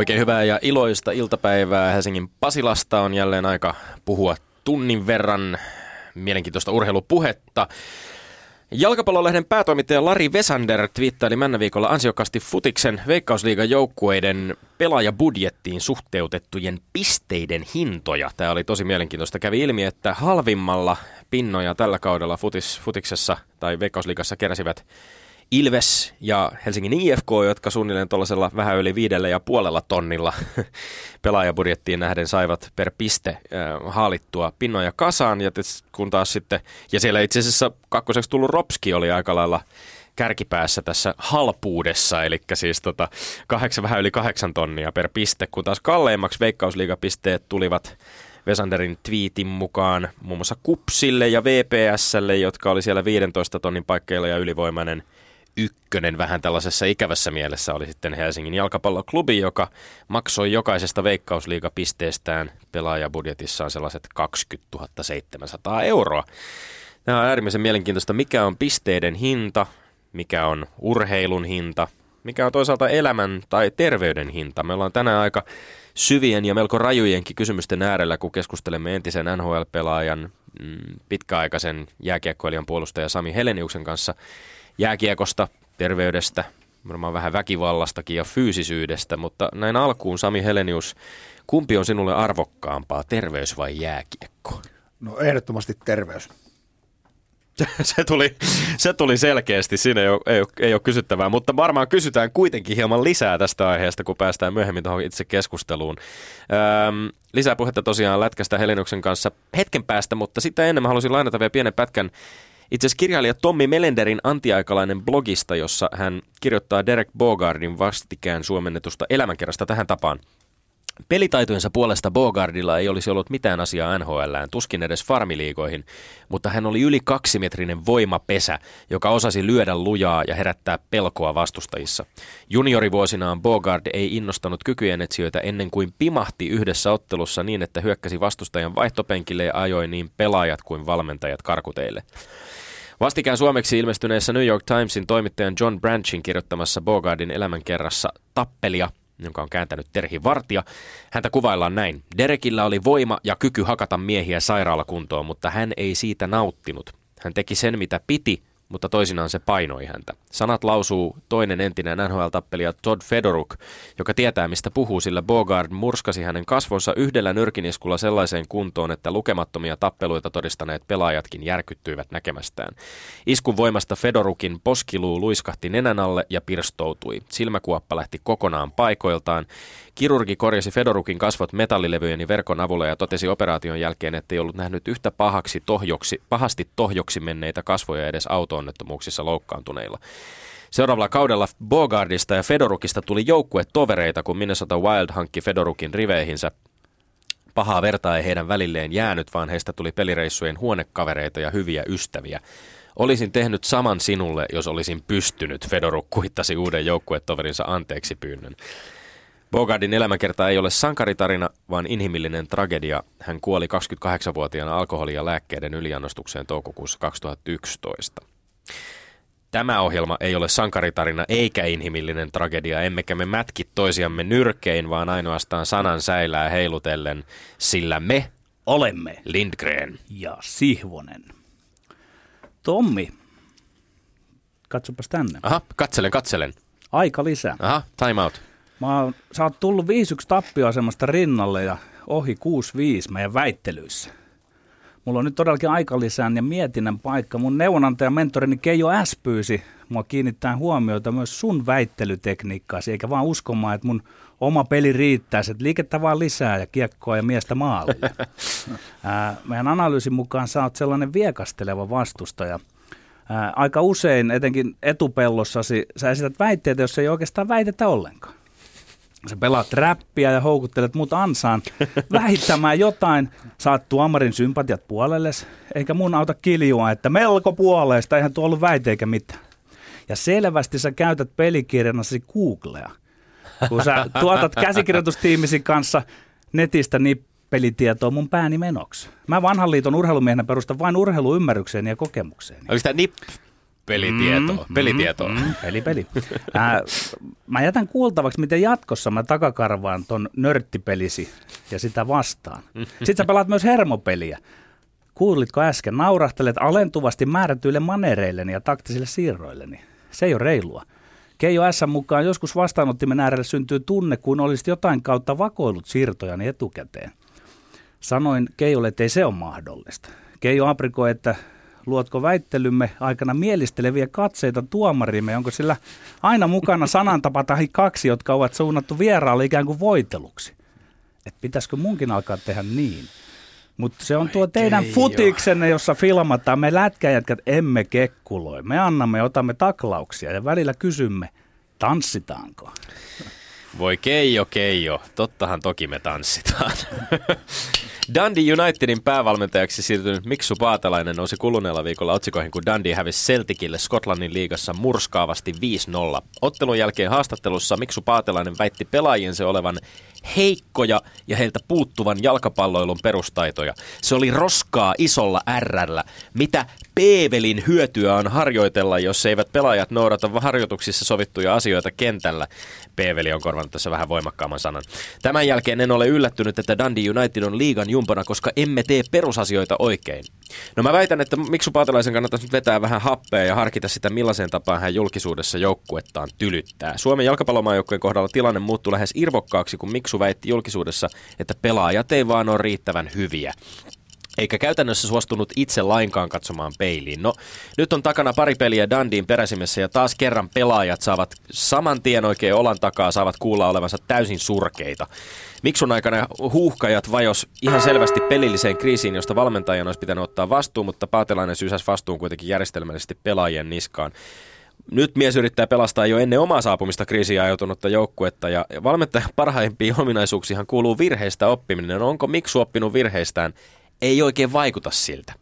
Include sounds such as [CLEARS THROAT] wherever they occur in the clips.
Oikein hyvää ja iloista iltapäivää Helsingin Pasilasta on jälleen aika puhua tunnin verran mielenkiintoista urheilupuhetta. Jalkapallolehden päätoimittaja Lari Vesander twiittaili männä viikolla ansiokkaasti Futiksen Veikkausliigan joukkueiden pelaajabudjettiin suhteutettujen pisteiden hintoja. Tämä oli tosi mielenkiintoista. Kävi ilmi, että halvimmalla pinnoja tällä kaudella Futis, Futiksessa tai Veikkausliigassa keräsivät Ilves ja Helsingin IFK, jotka suunnilleen tuollaisella vähän yli viidellä ja puolella tonnilla [LAUGHS] pelaajabudjettiin nähden saivat per piste äh, haalittua pinnoja kasaan. Ja kun taas sitten, ja siellä itse asiassa kakkoseksi tullut Ropski oli aika lailla kärkipäässä tässä halpuudessa, eli siis tota, kahdeksan, vähän yli kahdeksan tonnia per piste, kun taas kalleimmaksi veikkausliigapisteet tulivat Vesanderin twiitin mukaan muun muassa Kupsille ja VPSlle, jotka oli siellä 15 tonnin paikkeilla ja ylivoimainen – ykkönen vähän tällaisessa ikävässä mielessä oli sitten Helsingin jalkapalloklubi, joka maksoi jokaisesta veikkausliigapisteestään pelaajabudjetissaan sellaiset 20 700 euroa. Tämä on äärimmäisen mielenkiintoista, mikä on pisteiden hinta, mikä on urheilun hinta, mikä on toisaalta elämän tai terveyden hinta. Me ollaan tänään aika syvien ja melko rajujenkin kysymysten äärellä, kun keskustelemme entisen NHL-pelaajan, mm, pitkäaikaisen jääkiekkoilijan puolustaja Sami Heleniuksen kanssa – jääkiekosta, terveydestä, varmaan vähän väkivallastakin ja fyysisyydestä, mutta näin alkuun Sami Helenius, kumpi on sinulle arvokkaampaa, terveys vai jääkiekko? No ehdottomasti terveys. [LAUGHS] se, tuli, se tuli selkeästi, siinä ei ole, ei, ole, ei ole kysyttävää, mutta varmaan kysytään kuitenkin hieman lisää tästä aiheesta, kun päästään myöhemmin tuohon itse keskusteluun. Öm, lisää puhetta tosiaan Lätkästä Helenuksen kanssa hetken päästä, mutta sitä ennen mä haluaisin lainata vielä pienen pätkän itse asiassa kirjailija Tommi Melenderin antiaikalainen blogista, jossa hän kirjoittaa Derek Bogardin vastikään suomennetusta elämänkerrasta tähän tapaan. Pelitaitojensa puolesta Bogardilla ei olisi ollut mitään asiaa NHLään, tuskin edes farmiliigoihin, mutta hän oli yli kaksimetrinen voimapesä, joka osasi lyödä lujaa ja herättää pelkoa vastustajissa. Juniorivuosinaan Bogard ei innostanut kykyjen etsijöitä ennen kuin pimahti yhdessä ottelussa niin, että hyökkäsi vastustajan vaihtopenkille ja ajoi niin pelaajat kuin valmentajat karkuteille. Vastikään suomeksi ilmestyneessä New York Timesin toimittajan John Branchin kirjoittamassa Bogardin elämänkerrassa Tappelia, jonka on kääntänyt Terhi Vartija. Häntä kuvaillaan näin. Derekillä oli voima ja kyky hakata miehiä sairaalakuntoon, mutta hän ei siitä nauttinut. Hän teki sen, mitä piti, mutta toisinaan se painoi häntä. Sanat lausuu toinen entinen NHL-tappelija Todd Fedoruk, joka tietää mistä puhuu, sillä Bogard murskasi hänen kasvonsa yhdellä nyrkiniskulla sellaiseen kuntoon, että lukemattomia tappeluita todistaneet pelaajatkin järkyttyivät näkemästään. Iskun voimasta Fedorukin poskiluu luiskahti nenän alle ja pirstoutui. Silmäkuoppa lähti kokonaan paikoiltaan. Kirurgi korjasi Fedorukin kasvot metallilevyjen verkon avulla ja totesi operaation jälkeen, että ei ollut nähnyt yhtä pahaksi tohjoksi, pahasti tohjoksi menneitä kasvoja edes auto-onnettomuuksissa loukkaantuneilla. Seuraavalla kaudella Bogardista ja Fedorukista tuli joukkue tovereita, kun Minnesota Wild hankki Fedorukin riveihinsä. Pahaa vertaa ei heidän välilleen jäänyt, vaan heistä tuli pelireissujen huonekavereita ja hyviä ystäviä. Olisin tehnyt saman sinulle, jos olisin pystynyt, Fedoruk kuittasi uuden joukkuetoverinsa anteeksi pyynnön. Bogardin elämäkerta ei ole sankaritarina, vaan inhimillinen tragedia. Hän kuoli 28-vuotiaana alkoholi- ja lääkkeiden yliannostukseen toukokuussa 2011. Tämä ohjelma ei ole sankaritarina eikä inhimillinen tragedia, emmekä me mätki toisiamme nyrkein, vaan ainoastaan sanan säilää heilutellen, sillä me olemme Lindgren ja Sihvonen. Tommi, katsopas tänne. Aha, katselen, katselen. Aika lisää. Aha, time out. Mä oon, sä oot tullut 5-1 tappioasemasta rinnalle ja ohi 6-5 meidän väittelyissä. Mulla on nyt todellakin aikalisään ja mietinnän paikka. Mun neuvonantaja mentorini Keijo S. pyysi mua kiinnittää huomiota myös sun väittelytekniikkaasi, eikä vaan uskomaan, että mun oma peli riittää, että liikettä vaan lisää ja kiekkoa ja miestä maalle. [LAUGHS] meidän analyysin mukaan sä oot sellainen viekasteleva vastustaja. Ää, aika usein, etenkin etupellossasi, sä esität väitteitä, jos ei oikeastaan väitetä ollenkaan. Sä pelaat räppiä ja houkuttelet muut ansaan vähittämään jotain. Saat tuomarin sympatiat puolelles, eikä mun auta kiljua, että melko puolesta, eihän tuo ollut väite eikä mitään. Ja selvästi sä käytät pelikirjanasi Googlea. Kun sä tuotat käsikirjoitustiimisi kanssa netistä niin pelitietoa mun pääni menoksi. Mä vanhan liiton urheilumiehenä perustan vain urheiluymmärrykseen ja kokemukseen. Onko tämä NIP pelitietoa. Mm, pelitietoa. Mm, mm, peli, peli. [LAUGHS] Äh, mä jätän kuultavaksi, miten jatkossa mä takakarvaan ton nörttipelisi ja sitä vastaan. Sitten sä pelaat myös hermopeliä. Kuulitko äsken, naurahtelet alentuvasti määrätyille manereilleni ja taktisille siirroilleni. Se ei ole reilua. Keijo S mukaan joskus vastaanottimen äärelle syntyy tunne, kun olisit jotain kautta vakoillut siirtojani etukäteen. Sanoin Keijolle, että ei se ole mahdollista. Keijo aprikoi, että luotko väittelymme aikana mielisteleviä katseita tuomarimme, onko sillä aina mukana sanantapa tai kaksi, jotka ovat suunnattu vieraalle ikään kuin voiteluksi. Että pitäisikö munkin alkaa tehdä niin? Mutta se on tuo teidän futiksenne, jossa filmataan. Me lätkäjätkät emme kekkuloi. Me annamme, otamme taklauksia ja välillä kysymme, tanssitaanko? Voi Keijo, Keijo. Tottahan toki me tanssitaan. [LAUGHS] Dundee Unitedin päävalmentajaksi siirtynyt Miksu Paatelainen nousi kuluneella viikolla otsikoihin, kun Dundee hävisi Celticille Skotlannin liigassa murskaavasti 5-0. Ottelun jälkeen haastattelussa Miksu Paatelainen väitti pelaajiensa olevan heikkoja ja heiltä puuttuvan jalkapalloilun perustaitoja. Se oli roskaa isolla ärrällä. Mitä Peevelin hyötyä on harjoitella, jos eivät pelaajat noudata harjoituksissa sovittuja asioita kentällä? Peeveli on korvannut tässä vähän voimakkaamman sanan. Tämän jälkeen en ole yllättynyt, että Dundee United on liigan jumpana, koska emme tee perusasioita oikein. No mä väitän, että Miksu Paatelaisen kannattaisi nyt vetää vähän happea ja harkita sitä, millaiseen tapaan hän julkisuudessa joukkuettaan tylyttää. Suomen jalkapallomaajoukkueen kohdalla tilanne muuttui lähes irvokkaaksi, kun Miksu väitti julkisuudessa, että pelaajat ei vaan ole riittävän hyviä eikä käytännössä suostunut itse lainkaan katsomaan peiliin. No, nyt on takana pari peliä Dandiin peräsimessä ja taas kerran pelaajat saavat saman tien oikein olan takaa, saavat kuulla olevansa täysin surkeita. Miksun aikana huuhkajat vajos ihan selvästi pelilliseen kriisiin, josta valmentajan olisi pitänyt ottaa vastuu, mutta Paatelainen sysäsi vastuun kuitenkin järjestelmällisesti pelaajien niskaan. Nyt mies yrittää pelastaa jo ennen omaa saapumista kriisiin ajautunutta joukkuetta ja valmentajan parhaimpiin ominaisuuksiin kuuluu virheistä oppiminen. Onko Miksu oppinut virheistään? Ei oikein vaikuta siltä.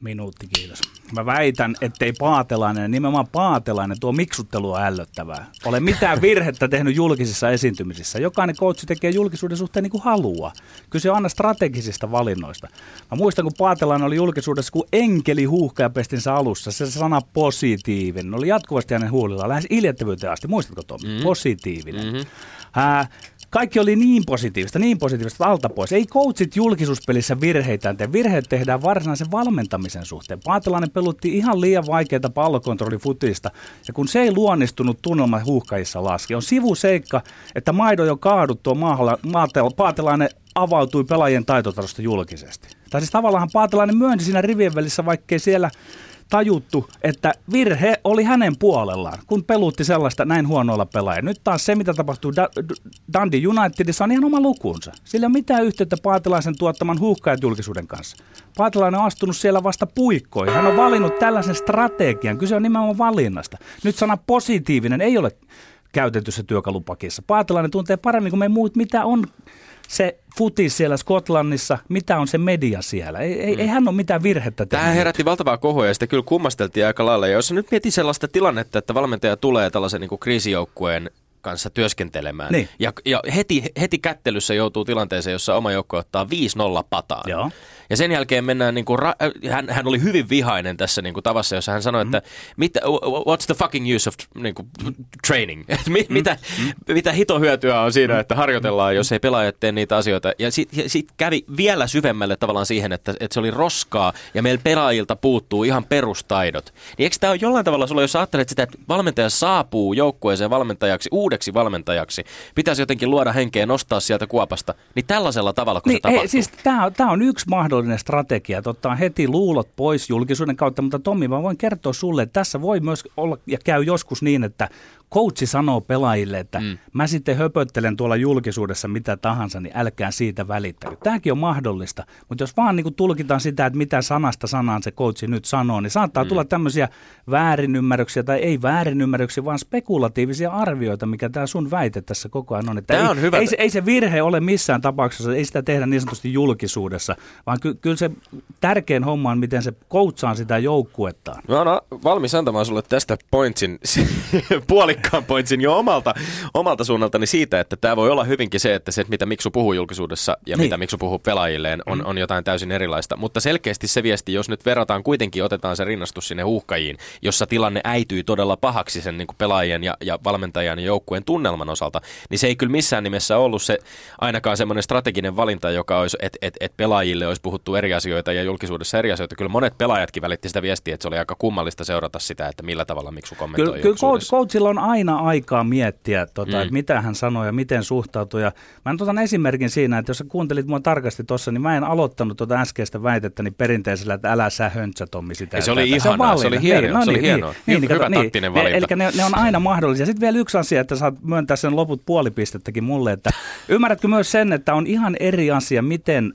Minuutti, kiitos. Mä väitän, ettei Paatelainen, nimenomaan Paatelainen, tuo miksuttelu on ällöttävää. Ole mitään virhettä tehnyt julkisissa esiintymisissä. Jokainen coachi tekee julkisuuden suhteen niin kuin haluaa. Kyse on aina strategisista valinnoista. Mä muistan, kun Paatelainen oli julkisuudessa, kun enkeli huuhkaja pestinsä alussa, se sana positiivinen. Oli jatkuvasti hänen huulillaan, lähes iljettävyyteen asti. Muistatko Tomi? Mm-hmm. Positiivinen. Mm-hmm. Äh, kaikki oli niin positiivista, niin positiivista alta pois. Ei coachit julkisuuspelissä virheitä tee. Virheet tehdään varsinaisen valmentamisen suhteen. Paatelainen pelutti ihan liian vaikeita pallokontrollifutista. Ja kun se ei luonnistunut tunnelma huuhkajissa laski, on sivuseikka, että Maido jo kaaduttua maahalla, Paatelainen avautui pelaajien taitotasosta julkisesti. Tai siis tavallaan Paatelainen myönsi siinä rivien välissä, vaikkei siellä tajuttu, että virhe oli hänen puolellaan, kun pelutti sellaista näin huonoilla pelaajia. Nyt taas se, mitä tapahtuu da- Dundee Unitedissa, on ihan oma lukunsa. Sillä ei ole mitään yhteyttä Paatilaisen tuottaman huuhkajat julkisuuden kanssa. Paatilainen on astunut siellä vasta puikkoihin. Hän on valinnut tällaisen strategian. Kyse on nimenomaan valinnasta. Nyt sana positiivinen ei ole käytetyssä työkalupakissa. Paatilainen tuntee paremmin kuin me muut, mitä on se futis siellä Skotlannissa, mitä on se media siellä. Ei, ei, mm. ei hän ole mitään virhettä tehnyt. Tämä herätti valtavaa kohua ja sitä kyllä kummasteltiin aika lailla. Ja jos nyt mietin sellaista tilannetta, että valmentaja tulee tällaisen niin kriisijoukkueen kanssa työskentelemään. Niin. Ja, ja heti, heti kättelyssä joutuu tilanteeseen, jossa oma joukko ottaa 5-0 pataan. Joo. Ja sen jälkeen mennään, niin kuin, ra- hän, hän oli hyvin vihainen tässä niin kuin, tavassa, jossa hän sanoi, mm. että mitä, what's the fucking use of niin kuin, training? [LAUGHS] mit, mm. mitä, mm. mitä hito hyötyä on siinä, että harjoitellaan, jos ei pelaajat tee niitä asioita. Ja sitten sit kävi vielä syvemmälle tavallaan siihen, että, että se oli roskaa ja meillä pelaajilta puuttuu ihan perustaidot. Niin eikö tämä ole jollain tavalla sulla, jos ajattelet sitä, että valmentaja saapuu joukkueeseen valmentajaksi, uudeksi valmentajaksi, pitäisi jotenkin luoda henkeä nostaa sieltä kuopasta, niin tällaisella tavalla, kun niin, se tapahtuu. Siis tämä on yksi mahdollisuus mahdollinen strategia, että ottaa heti luulot pois julkisuuden kautta, mutta Tommi, mä voin kertoa sulle, että tässä voi myös olla ja käy joskus niin, että coachi sanoo pelaajille, että mm. mä sitten höpöttelen tuolla julkisuudessa mitä tahansa, niin älkää siitä välittäkö. Tämäkin on mahdollista, mutta jos vaan niin kuin tulkitaan sitä, että mitä sanasta sanaan se coachi nyt sanoo, niin saattaa mm. tulla tämmöisiä väärinymmärryksiä tai ei väärinymmärryksiä, vaan spekulatiivisia arvioita, mikä tämä sun väite tässä koko ajan on. Että Tää ei, on hyvä. Ei, se, ei se virhe ole missään tapauksessa, ei sitä tehdä niin sanotusti julkisuudessa, vaan ky, kyllä se tärkein homma on, miten se coachaa sitä joukkuettaan. Mä oon valmis antamaan sulle tästä pointsin, [LAUGHS] puolikkaan pointsin jo omalta, omalta suunnaltani siitä, että tämä voi olla hyvinkin se, että se, mitä Miksu puhuu julkisuudessa ja Niin. mitä Miksu puhuu pelaajilleen, on, on jotain täysin erilaista. Mutta selkeästi se viesti, jos nyt verrataan kuitenkin, otetaan se rinnastus sinne huuhkajiin, jossa tilanne äityy todella pahaksi sen niin kuin pelaajien ja, ja valmentajan ja joukkueen tunnelman osalta, niin se ei kyllä missään nimessä ollut se ainakaan semmoinen strateginen valinta, joka olisi, että et, et pelaajille olisi puhuttu eri asioita ja julkisuudessa eri asioita. Kyllä monet pelaajatkin välitti sitä viestiä, että se oli aika kummallista seurata sitä, että millä tavalla Miksu kommentoi Kyllä, kyllä coachilla on aina aikaa miettiä, tota, Mm. että mitä hän sanoo ja miten suhtautuu. Ja mä nyt otan esimerkin siinä, että jos sä kuuntelit mua tarkasti tuossa, niin mä en aloittanut tuota äskeistä väitettäni perinteisellä, että älä sä höntsä Tommi sitä. Ei, se oli ihanaa, valinta. se oli hienoa, se oli hienoa. Hy- hyvä taktinen valinta. Eli ne, ne on aina mahdollisia. Sitten vielä yksi asia, että saat myöntää sen loput puolipistettäkin mulle, että ymmärrätkö myös sen, että on ihan eri asia, miten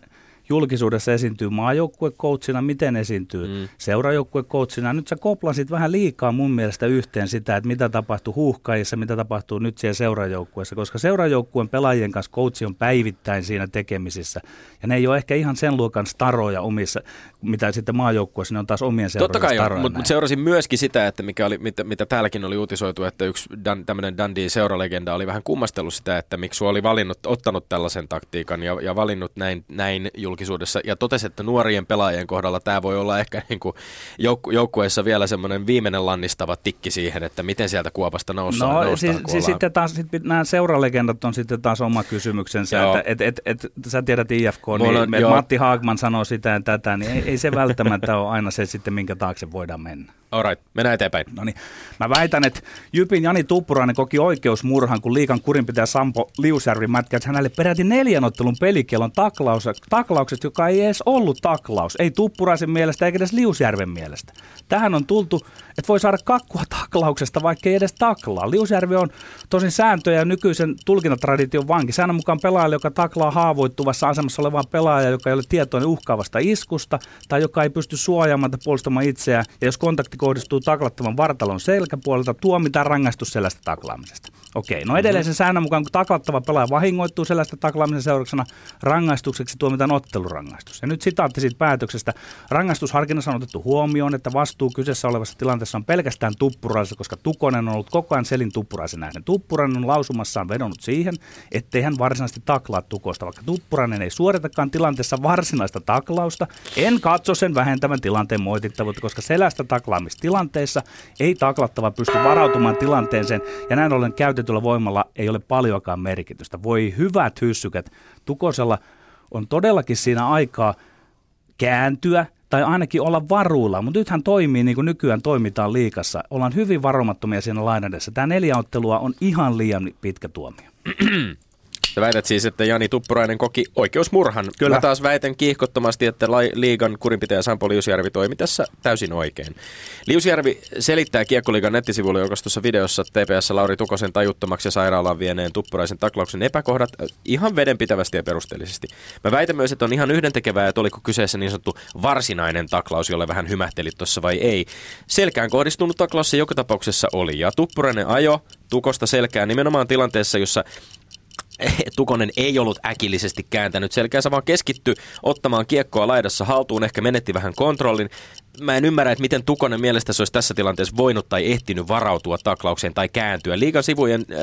julkisuudessa esiintyy maajoukkuekoutsina, miten esiintyy Mm. seurajoukkuekoutsina. Nyt sä koplasit vähän liikaa mun mielestä yhteen sitä, että mitä tapahtuu huuhkajissa, mitä tapahtuu nyt siellä seurajoukkueessa, koska seurajoukkueen pelaajien kanssa coachi on päivittäin siinä tekemisissä. Ja ne ei ole ehkä ihan sen luokan staroja omissa, mitä sitten maajoukkueessa, ne on taas omien seurojen Totta kai staroja. mutta mut seurasin myöskin sitä, että mikä oli, mitä, mitä täälläkin oli uutisoitu, että yksi Dan, tämmöinen Dundee seuralegenda oli vähän kummastellut sitä, että miksi oli valinnut, ottanut tällaisen taktiikan ja, ja valinnut näin, näin julkisuudessa. Ja totesi, että nuorien pelaajien kohdalla tämä voi olla ehkä niin kuin joukku, joukkueessa vielä semmoinen viimeinen lannistava tikki siihen, että miten sieltä kuopasta noustaan. No noustaan, siis, siis sitten taas sit, nämä seuralegendat on sitten taas oma kysymyksensä, Joo. että et, et, et, sä tiedät IFK, niin on- joo. Matti Haagman sanoo sitä ja tätä, niin ei, ei se välttämättä ole aina se sitten, minkä taakse voidaan mennä. Alright, mennään eteenpäin. No niin, mä väitän, että Jypin Jani Tuppurainen koki oikeusmurhan, kun liikan kurinpitäjä Sampo Liusjärvi mätkäsi hänelle peräti neljän ottelun pelikielon taklaus, taklauksesta, joka ei edes ollut taklaus. Ei Tuppuraisen mielestä eikä edes Liusjärven mielestä. Tähän on tultu, että voi saada kakkua [LAUGHS] taklauksesta, vaikka ei edes taklaa. Liusjärvi on tosin sääntöjä ja nykyisen tulkintatradition vanki. Säännön mukaan pelaaja, joka taklaa haavoittuvassa asemassa olevaa pelaajaa, joka ei ole tietoinen uhkaavasta iskusta tai joka ei pysty suojaamaan tai puolustamaan itseään. Ja jos kontakti kohdistuu taklattavan vartalon selkäpuolelta, tuomitaan rangaistus sellaista taklaamisesta. Okei, no edelleen sen säännön mukaan, kun taklattava pelaaja vahingoittuu sellaista taklaamisen seurauksena, rangaistukseksi tuomitaan ottelurangaistus. Ja nyt sitaatti siitä päätöksestä. Rangaistusharkinnassa on otettu huomioon, että vastuu kyseessä olevassa tilanteessa on pelkästään tuppuraisessa, koska Tukonen on ollut koko ajan selin tuppuraisen nähden. Tuppurainen on lausumassaan vedonnut siihen, ettei hän varsinaisesti taklaa tukosta, vaikka tuppurainen ei suoritakaan tilanteessa varsinaista taklausta. En katso sen vähentävän tilanteen moitittavuutta, koska selästä taklaamistilanteessa ei taklattava pysty varautumaan tilanteeseen ja näin ollen käytetyllä voimalla ei ole paljoakaan merkitystä. Voi hyvät hyssykät, Tukosella on todellakin siinä aikaa kääntyä tai ainakin olla varuilla, mutta nythän toimii niin kuin nykyään toimitaan liikassa. Ollaan hyvin varomattomia siinä lainadessa. Tämä neljä ottelua on ihan liian pitkä tuomio. [CLEARS THROAT] Sä väität siis, että Jani Tuppurainen koki oikeusmurhan. Kyllä. Mä taas väitän kiihkottomasti, että lai- liigan kurinpitäjä Sampo Liusjärvi toimi tässä täysin oikein. Liusjärvi selittää Kiekkoliigan nettisivuilla julkaistussa videossa TPS Lauri Tukosen tajuttomaksi ja sairaalaan vieneen Tuppuraisen taklauksen epäkohdat äh, ihan vedenpitävästi ja perusteellisesti. Mä väitän myös, että on ihan yhdentekevää, että oliko kyseessä niin sanottu varsinainen taklaus, jolle vähän hymähtelit tuossa vai ei. Selkään kohdistunut taklaus se joka tapauksessa oli ja Tuppurainen ajo Tukosta selkään nimenomaan tilanteessa, jossa [LAUGHS] Tukonen ei ollut äkillisesti kääntänyt selkäänsä, vaan keskitty ottamaan kiekkoa laidassa haltuun, ehkä menetti vähän kontrollin. Mä en ymmärrä, että miten Tukonen mielestä se olisi tässä tilanteessa voinut tai ehtinyt varautua taklaukseen tai kääntyä. Liigan sivujen äh,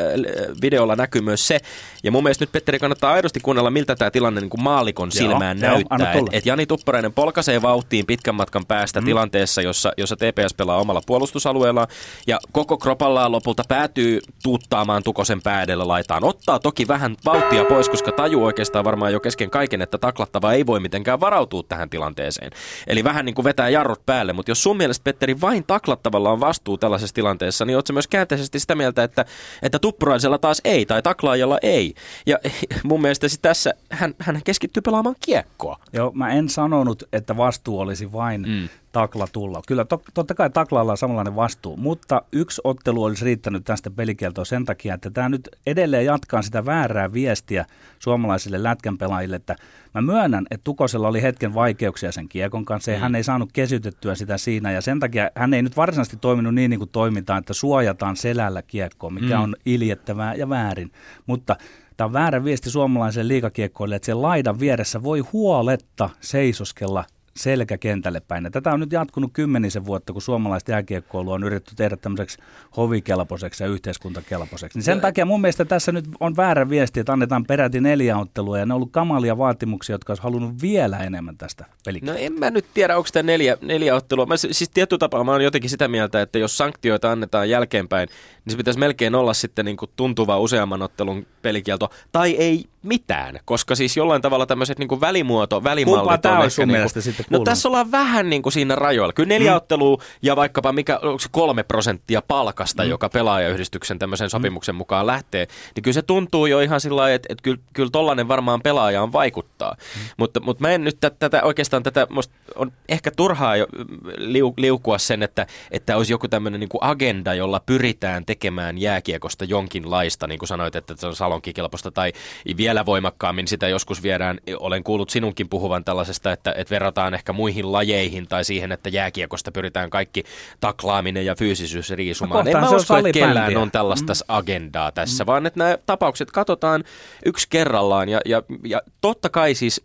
videolla näkyy myös se, ja mun mielestä nyt Petteri kannattaa aidosti kuunnella, miltä tämä tilanne niin kuin maalikon Joo, silmään joo, näyttää. tulla. Et, Jani Tuppurainen polkaisee vauhtiin pitkän matkan päästä mm. tilanteessa, jossa, jossa TPS pelaa omalla puolustusalueellaan, ja koko kropallaan lopulta päätyy tuuttaamaan Tukosen päädellä laitaan. Ottaa toki vähän vauhtia pois, koska tajuu oikeastaan varmaan jo kesken kaiken, että taklattava ei voi mitenkään varautua tähän tilanteeseen. Eli vähän niin kuin vetää jarrut päälle, mutta jos sun mielestä, Petteri, vain taklattavalla on vastuu tällaisessa tilanteessa, niin ootko myös käänteisesti sitä mieltä, että, että tuppuraisella taas ei, tai taklaajalla ei. Ja [LAUGHS] mun mielestä tässä hän, hän keskittyy pelaamaan kiekkoa. Joo, mä en sanonut, että vastuu olisi vain mm. Takla tulla. Kyllä to, totta kai taklaalla on samanlainen vastuu, mutta yksi ottelu olisi riittänyt tästä pelikieltoa sen takia, että tämä nyt edelleen jatkaa sitä väärää viestiä suomalaisille lätkänpelaajille, että mä myönnän, että Tukosella oli hetken vaikeuksia sen kiekon kanssa, ja mm. hän ei saanut kesytettyä sitä siinä, ja sen takia hän ei nyt varsinaisesti toiminut niin, niin kuin toimitaan, että suojataan selällä kiekkoa, mikä mm. on iljettävää ja väärin, mutta Tämä on väärä viesti suomalaiselle liikakiekkoille, että siellä laidan vieressä voi huoletta seisoskella selkäkentälle päin. Ja tätä on nyt jatkunut kymmenisen vuotta, kun suomalaista jääkiekkoilua on yritetty tehdä tämmöiseksi hovikelpoiseksi ja yhteiskuntakelpoiseksi. Niin sen takia mun mielestä tässä nyt on väärä viesti, että annetaan peräti neljä ottelua ja ne on ollut kamalia vaatimuksia, jotka olisi halunnut vielä enemmän tästä pelikirjasta. No en mä nyt tiedä, onko tämä neljä, neljä ottelua. Mä, siis tietty tapaa mä oon jotenkin sitä mieltä, että jos sanktioita annetaan jälkeenpäin, niin se pitäisi melkein olla sitten niin kuin tuntuva useamman ottelun pelikielto. Tai ei mitään, koska siis jollain tavalla tämmöiset niin välimuoto, välimallit Kumpaa tämä on sun niin kuin, sitten No tässä ollaan vähän niin kuin siinä rajoilla. Kyllä neljä mm. ottelua ja vaikkapa mikä, onko se kolme prosenttia palkasta, mm. joka pelaajayhdistyksen tämmöisen sopimuksen mm. mukaan lähtee, niin kyllä se tuntuu jo ihan sillä lailla, että, että kyllä, kyllä tollainen varmaan pelaajaan vaikuttaa. Mm. Mutta, mutta mä en nyt tätä, oikeastaan tätä, on ehkä turhaa jo liu, liukua sen, että, että olisi joku tämmöinen niin agenda, jolla pyritään tekemään jääkiekosta jonkinlaista, niin kuin sanoit, että se on salonkikelpoista tai vielä voimakkaammin sitä joskus viedään, olen kuullut sinunkin puhuvan tällaisesta, että, että verrataan ehkä muihin lajeihin tai siihen, että jääkiekosta pyritään kaikki taklaaminen ja fyysisyys riisumaan. No, en mä usko, että kellään on tällaista mm. agendaa tässä, mm. vaan että nämä tapaukset katsotaan yksi kerrallaan ja, ja, ja totta kai siis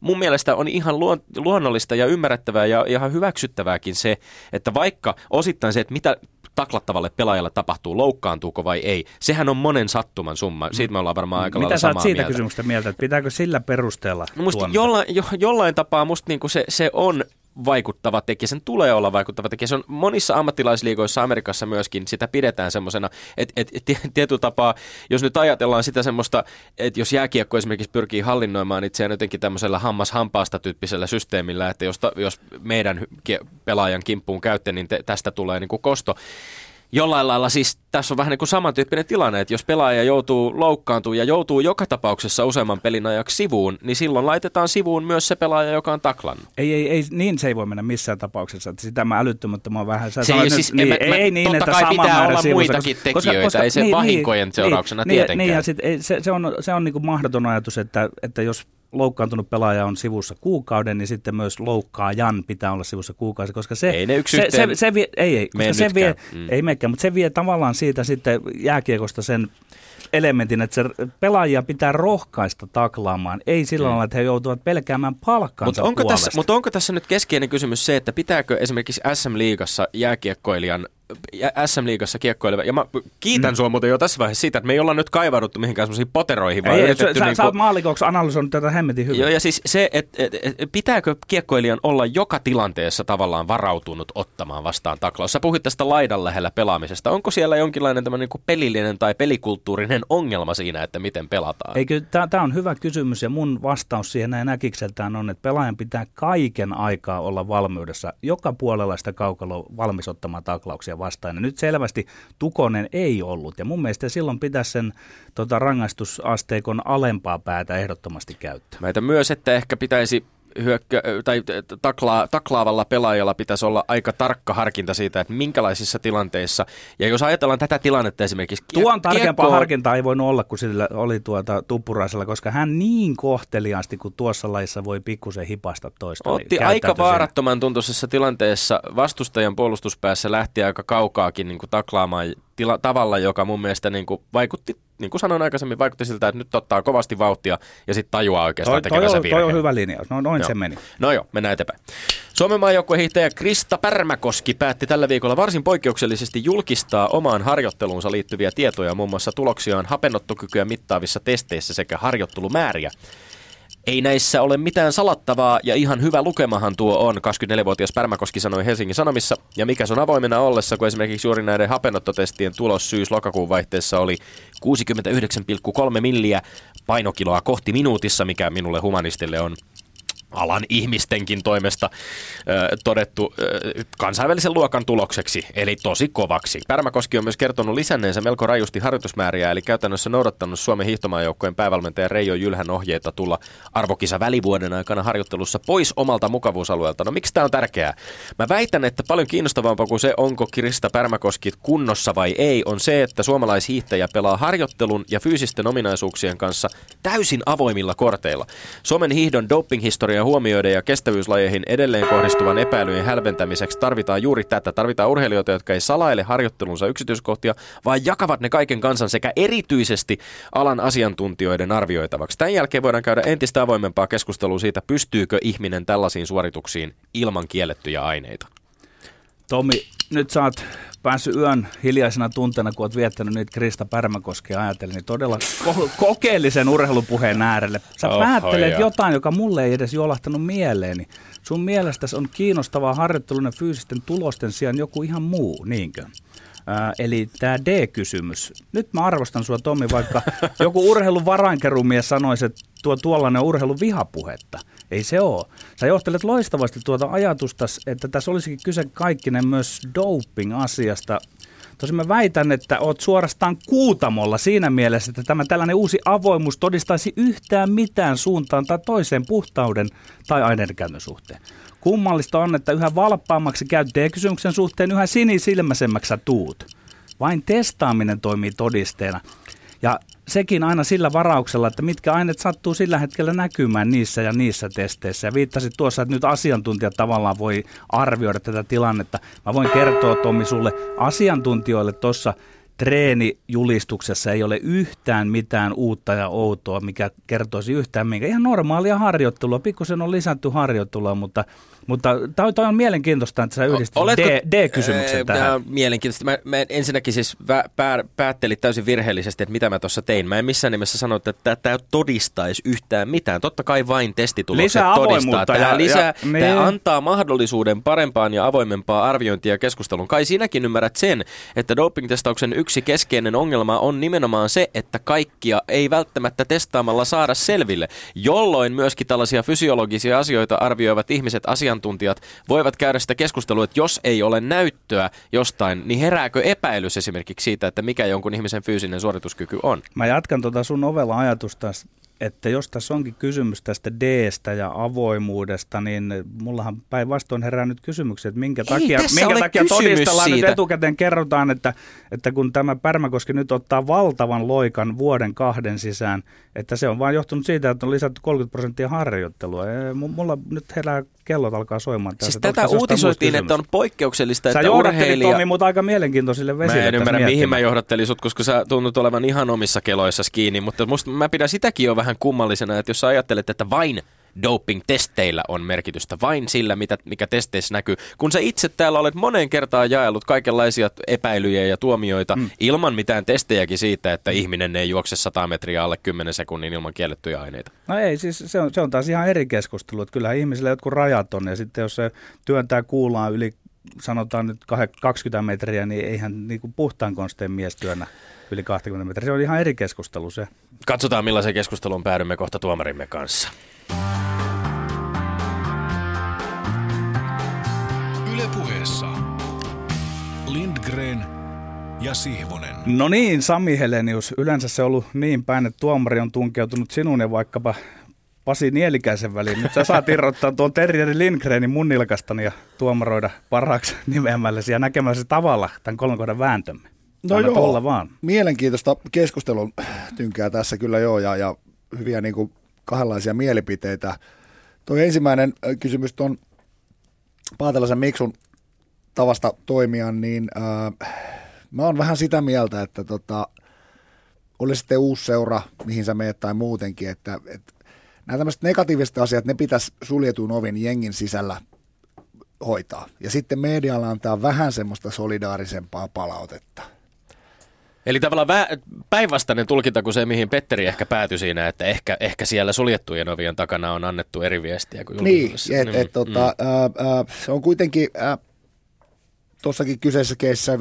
mun mielestä on ihan luonnollista ja ymmärrettävää ja ihan hyväksyttävääkin se, että vaikka osittain se, että mitä taklattavalle pelaajalle tapahtuu, loukkaantuuko vai ei. Sehän on monen sattuman summa. Siitä me ollaan varmaan aika Mitä sä oot siitä mieltä. kysymyksestä mieltä, että pitääkö sillä perusteella no musta jollain, jo, jollain tapaa musta niinku se, se on vaikuttava tekijä, sen tulee olla vaikuttava tekijä. Se on monissa ammattilaisliigoissa Amerikassa myöskin, sitä pidetään semmoisena, että et, et, tietyllä tapaa, jos nyt ajatellaan sitä semmoista, että jos jääkiekko esimerkiksi pyrkii hallinnoimaan itseään jotenkin tämmöisellä hammas-hampaasta tyyppisellä systeemillä, että jos, jos meidän pelaajan kimppuun käytte, niin te, tästä tulee niin kuin kosto, jollain lailla siis tässä on vähän niin kuin samantyyppinen tilanne, että jos pelaaja joutuu loukkaantumaan ja joutuu joka tapauksessa useamman pelin ajaksi sivuun, niin silloin laitetaan sivuun myös se pelaaja, joka on taklannut. Ei, ei, ei niin se ei voi mennä missään tapauksessa. Että sitä mä älyttömättömän vähän. Sä se ei, siis, nyt, niin, mä, ei niin, totta että kai sama pitää olla sivussa, muitakin koska, tekijöitä, koska, ei se niin, vahinkojen niin, seurauksena niin, tietenkään. Niin, ja sit, ei, se, se, on, se on niin kuin mahdoton ajatus, että, että jos loukkaantunut pelaaja on sivussa kuukauden, niin sitten myös loukkaajan pitää olla sivussa kuukausi, koska se... Ei ne yksi se, se, se vie, ei, ei, koska se vie, mm. ei mekään, mutta se vie tavallaan siitä sitten jääkiekosta sen elementin, että se pelaajia pitää rohkaista taklaamaan, ei sillä mm. lailla, että he joutuvat pelkäämään palkkansa mutta onko, tässä, mutta onko tässä nyt keskeinen kysymys se, että pitääkö esimerkiksi SM-liigassa jääkiekkoilijan SM-liigassa kiekkoileva. Ja mä kiitän mm. sua muuten jo tässä vaiheessa siitä, että me ei olla nyt kaivaruttu mihinkään semmoisiin poteroihin. Vaan ei, ei, sä, niin sä oot maalikoksi analysoinut tätä hemmetin hyvin. Joo, ja siis se, että et, et, pitääkö kiekkoilijan olla joka tilanteessa tavallaan varautunut ottamaan vastaan taklaus. Sä puhuit tästä laidan lähellä pelaamisesta. Onko siellä jonkinlainen tämmöinen niin pelillinen tai pelikulttuurinen ongelma siinä, että miten pelataan? Eikö, tämä on hyvä kysymys ja mun vastaus siihen näin äkikseltään on, että pelaajan pitää kaiken aikaa olla valmiudessa joka puolella sitä kaukaloa valmis ottamaan taklauksia vastainen. Nyt selvästi Tukonen ei ollut ja mun mielestä silloin pitäisi sen tota, rangaistusasteikon alempaa päätä ehdottomasti käyttää. Mä myös, että ehkä pitäisi hyökkä, tai taklaa, taklaavalla pelaajalla pitäisi olla aika tarkka harkinta siitä, että minkälaisissa tilanteissa, ja jos ajatellaan tätä tilannetta esimerkiksi... Tuon tarkempaa kiekko... harkintaa ei voinut olla, kun sillä oli tuota tuppuraisella, koska hän niin kohteliaasti kuin tuossa laissa voi pikkusen hipasta toista. Otti aika vaarattoman tuntuisessa tilanteessa vastustajan puolustuspäässä lähti aika kaukaakin niin kuin taklaamaan tila, tavalla, joka mun mielestä niin kuin vaikutti, niin kuin sanoin aikaisemmin, vaikutti siltä, että nyt ottaa kovasti vauhtia ja sitten tajuaa oikeastaan toi, tekevänsä toi, toi on hyvä linjaus, no noin joo. se meni. No joo, mennään eteenpäin. Suomen maajoukkuehiihtäjä Krista Pärmäkoski päätti tällä viikolla varsin poikkeuksellisesti julkistaa omaan harjoitteluunsa liittyviä tietoja, muun muassa tuloksiaan hapennottokykyä mittaavissa testeissä sekä harjoittelumääriä. Ei näissä ole mitään salattavaa ja ihan hyvä lukemahan tuo on, 24-vuotias Pärmäkoski sanoi Helsingin Sanomissa. Ja mikä se on avoimena ollessa, kun esimerkiksi juuri näiden hapennottotestien tulos syys-lokakuun vaihteessa oli 69,3 milliä painokiloa kohti minuutissa, mikä minulle humanistille on alan ihmistenkin toimesta todettu kansainvälisen luokan tulokseksi, eli tosi kovaksi. Pärmäkoski on myös kertonut lisänneensä melko rajusti harjoitusmääriä, eli käytännössä noudattanut Suomen hiihtomaajoukkojen päävalmentaja Reijo Jylhän ohjeita tulla arvokisa välivuoden aikana harjoittelussa pois omalta mukavuusalueelta. No miksi tämä on tärkeää? Mä väitän, että paljon kiinnostavampaa kuin se, onko Kirista Pärmäkoski kunnossa vai ei, on se, että suomalaishiihtäjä pelaa harjoittelun ja fyysisten ominaisuuksien kanssa täysin avoimilla korteilla. Suomen hiihdon dopinghistoria huomioiden ja kestävyyslajeihin edelleen kohdistuvan epäilyjen hälventämiseksi tarvitaan juuri tätä. Tarvitaan urheilijoita, jotka ei salaile harjoittelunsa yksityiskohtia, vaan jakavat ne kaiken kansan sekä erityisesti alan asiantuntijoiden arvioitavaksi. Tämän jälkeen voidaan käydä entistä avoimempaa keskustelua siitä, pystyykö ihminen tällaisiin suorituksiin ilman kiellettyjä aineita. Tomi, nyt sä oot päässyt yön hiljaisena tunteena, kun oot viettänyt niitä Krista Pärmäkoskea ajatellen, niin todella ko- kokeellisen urheilupuheen äärelle. Sä Oho, päättelet joo. jotain, joka mulle ei edes juolahtanut mieleeni. Sun mielestäsi on kiinnostavaa harjoittelun fyysisten tulosten sijaan joku ihan muu, niinkö? Ää, eli tämä D-kysymys. Nyt mä arvostan sua, Tommi, vaikka [LAUGHS] joku urheilun varainkerumies sanoisi, että tuo tuollainen urheilun vihapuhetta. Ei se ole. Sä johtelet loistavasti tuota ajatusta, että tässä olisikin kyse kaikkinen myös doping-asiasta. Tosin mä väitän, että oot suorastaan kuutamolla siinä mielessä, että tämä tällainen uusi avoimuus todistaisi yhtään mitään suuntaan tai toiseen puhtauden tai aineiden suhteen. Kummallista on, että yhä valppaammaksi käyt D-kysymyksen suhteen, yhä sinisilmäisemmäksi sä tuut. Vain testaaminen toimii todisteena. Ja sekin aina sillä varauksella, että mitkä aineet sattuu sillä hetkellä näkymään niissä ja niissä testeissä. Ja viittasit tuossa, että nyt asiantuntijat tavallaan voi arvioida tätä tilannetta. Mä voin kertoa Tommi sulle asiantuntijoille tuossa treenijulistuksessa ei ole yhtään mitään uutta ja outoa, mikä kertoisi yhtään minkä. Ihan normaalia harjoittelua, pikkusen on lisätty harjoittelua, mutta, mutta toi, toi on mielenkiintoista, että sä yhdistit D, D-kysymyksen Ää, tähän. Tämä on mielenkiintoista. Mä, mä ensinnäkin siis vä, pää, päättelin täysin virheellisesti, että mitä mä tuossa tein. Mä en missään nimessä sano, että tämä todistaisi yhtään mitään. Totta kai vain testitulokset Lisää todistaa. Tämä, ja- lisää, ja- niin. tämä antaa mahdollisuuden parempaan ja avoimempaan arviointiin ja keskusteluun. Kai sinäkin ymmärrät sen, että doping-testauksen yksi keskeinen ongelma on nimenomaan se, että kaikkia ei välttämättä testaamalla saada selville, jolloin myöskin tällaisia fysiologisia asioita arvioivat ihmiset, asiantuntijat, voivat käydä sitä keskustelua, että jos ei ole näyttöä jostain, niin herääkö epäilys esimerkiksi siitä, että mikä jonkun ihmisen fyysinen suorituskyky on? Mä jatkan tuota sun ovella ajatusta, että jos tässä onkin kysymys tästä D-stä ja avoimuudesta, niin mullahan päinvastoin herää nyt kysymyksiä, että minkä Ei takia, minkä takia todistellaan nyt siitä. etukäteen kerrotaan, että, että kun tämä Pärmäkoski nyt ottaa valtavan loikan vuoden kahden sisään, että se on vain johtunut siitä, että on lisätty 30 prosenttia harjoittelua. Mulla nyt herää kellot alkaa soimaan. tässä, Siis että tätä uutisoitiin, että on poikkeuksellista, Sä että urheilija... Tommi mut aika mielenkiintoisille vesille. Mä en ymmärrä, mihin mä johdattelin sut, koska sä tunnut olevan ihan omissa keloissa kiinni, mutta musta, mä pidän sitäkin jo vähän kummallisena, että jos sä ajattelet, että vain doping-testeillä on merkitystä, vain sillä, mitä, mikä testeissä näkyy. Kun sä itse täällä olet moneen kertaan jaellut kaikenlaisia epäilyjä ja tuomioita mm. ilman mitään testejäkin siitä, että ihminen ei juokse 100 metriä alle 10 sekunnin ilman kiellettyjä aineita. No ei, siis se on, se on taas ihan eri keskustelu. Että kyllähän ihmisillä jotkut rajat on ja sitten jos se työntää kuulaan yli sanotaan nyt kah- 20 metriä, niin eihän niin kuin puhtaan konsteen mies työnnä yli 20 metriä. Se on ihan eri keskustelu se. Katsotaan millaisen keskusteluun päädymme kohta tuomarimme kanssa. Ylepuheessa Lindgren ja Sihvonen. No niin, Sami Helenius. Yleensä se on ollut niin päin, että tuomari on tunkeutunut sinun ja vaikkapa Pasi Nielikäisen väliin. Nyt sä saat irrottaa tuon Terjeri Lindgrenin mun nilkastani ja tuomaroida parhaaksi nimeämällesi ja näkemällesi tavalla tämän kolmen kohdan vääntömme. No Anna joo, vaan. mielenkiintoista keskustelun tynkää tässä kyllä joo ja, ja hyviä niin kuin kahdenlaisia mielipiteitä. Tuo ensimmäinen äh, kysymys tuon Paatelaisen Miksun tavasta toimia, niin äh, mä oon vähän sitä mieltä, että tota, oli sitten uusi seura, mihin sä meet tai muutenkin, että, että nämä tämmöiset negatiiviset asiat, ne pitäisi suljetun ovin jengin sisällä hoitaa. Ja sitten medialla antaa vähän semmoista solidaarisempaa palautetta. Eli tavallaan vä- päinvastainen tulkinta kuin se, mihin Petteri ehkä päätyi siinä, että ehkä, ehkä siellä suljettujen ovien takana on annettu eri viestiä kuin Niin, et, et, tota, ää, ää, se on kuitenkin, ää, tuossakin kyseisessä keississä 5-0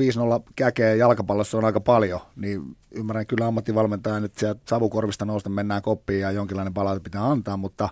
käkeä jalkapallossa on aika paljon, niin ymmärrän kyllä ammattivalmentajan, että sieltä savukorvista nousta mennään koppiin ja jonkinlainen palaute pitää antaa, mutta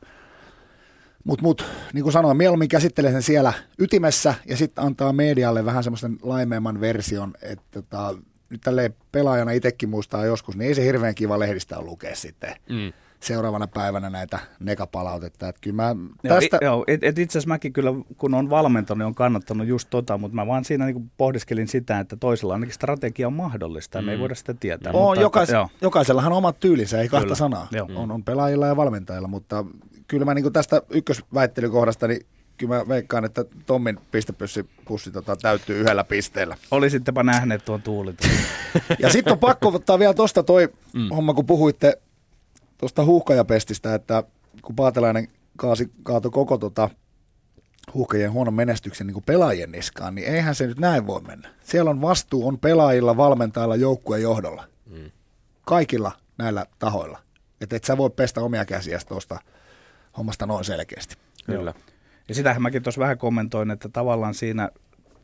Mutta mut, niin kuin sanoin, mieluummin käsittelee sen siellä ytimessä ja sitten antaa medialle vähän semmoisen laimeemman version, että tota, nyt tälleen pelaajana itsekin muistaa joskus, niin ei se hirveän kiva lehdistä lukea sitten. Mm seuraavana päivänä näitä negapalautetta. Että kyllä mä tästä... Joo, et, et itse asiassa mäkin kyllä, kun on valmentanut, niin on kannattanut just tota, mutta mä vaan siinä niin pohdiskelin sitä, että toisella ainakin strategia on mahdollista, mm. me ei mm. voida sitä tietää. On, mutta, jokais, että, jokaisellahan on omat tyylinsä, ei kahta kyllä, sanaa. On, on pelaajilla ja valmentajilla, mutta kyllä mä niin tästä ykkösväittelykohdasta, niin kyllä mä veikkaan, että Tommin pistepussi tota, täyttyy yhdellä pisteellä. Olisittepa nähneet tuon tuulit. [LAUGHS] ja sitten on pakko ottaa vielä tuosta toi mm. homma, kun puhuitte tuosta huuhkajapestistä, että kun Paatelainen kaasi, kaatoi koko tota, huuhkajien huonon menestyksen niin pelaajien niskaan, niin eihän se nyt näin voi mennä. Siellä on vastuu on pelaajilla, valmentajilla, joukkueen johdolla. Mm. Kaikilla näillä tahoilla. Että et sä voi pestä omia käsiä tuosta hommasta noin selkeästi. Kyllä. Ja sitähän mäkin tuossa vähän kommentoin, että tavallaan siinä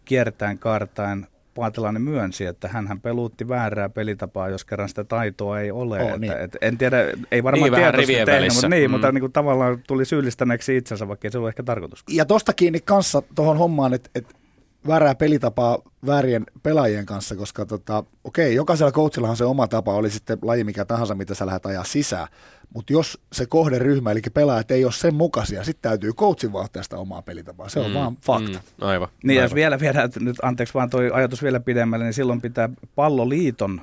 kiertäen kaartaen Paatelainen myönsi, että hän peluutti väärää pelitapaa, jos kerran sitä taitoa ei ole. Oh, että, niin. et, en tiedä, ei varmaan niin, tietoisesti tehnyt, välissä. mutta, niin, mm. mutta niin kuin, tavallaan tuli syyllistäneeksi itsensä, vaikka ei se ollut ehkä tarkoitus. Ja tosta kiinni kanssa tuohon hommaan, että, että väärää pelitapaa väärien pelaajien kanssa, koska tota, okei, jokaisella coachillahan se oma tapa, oli sitten laji mikä tahansa, mitä sä lähdet ajaa sisään. Mutta jos se kohderyhmä, eli pelaajat ei ole sen mukaisia, sitten täytyy coachin vahtia sitä omaa pelitapaa. Se on mm, vaan fakta. Mm, aivan. Niin aivan. jos vielä viedään, nyt anteeksi vaan toi ajatus vielä pidemmälle, niin silloin pitää palloliiton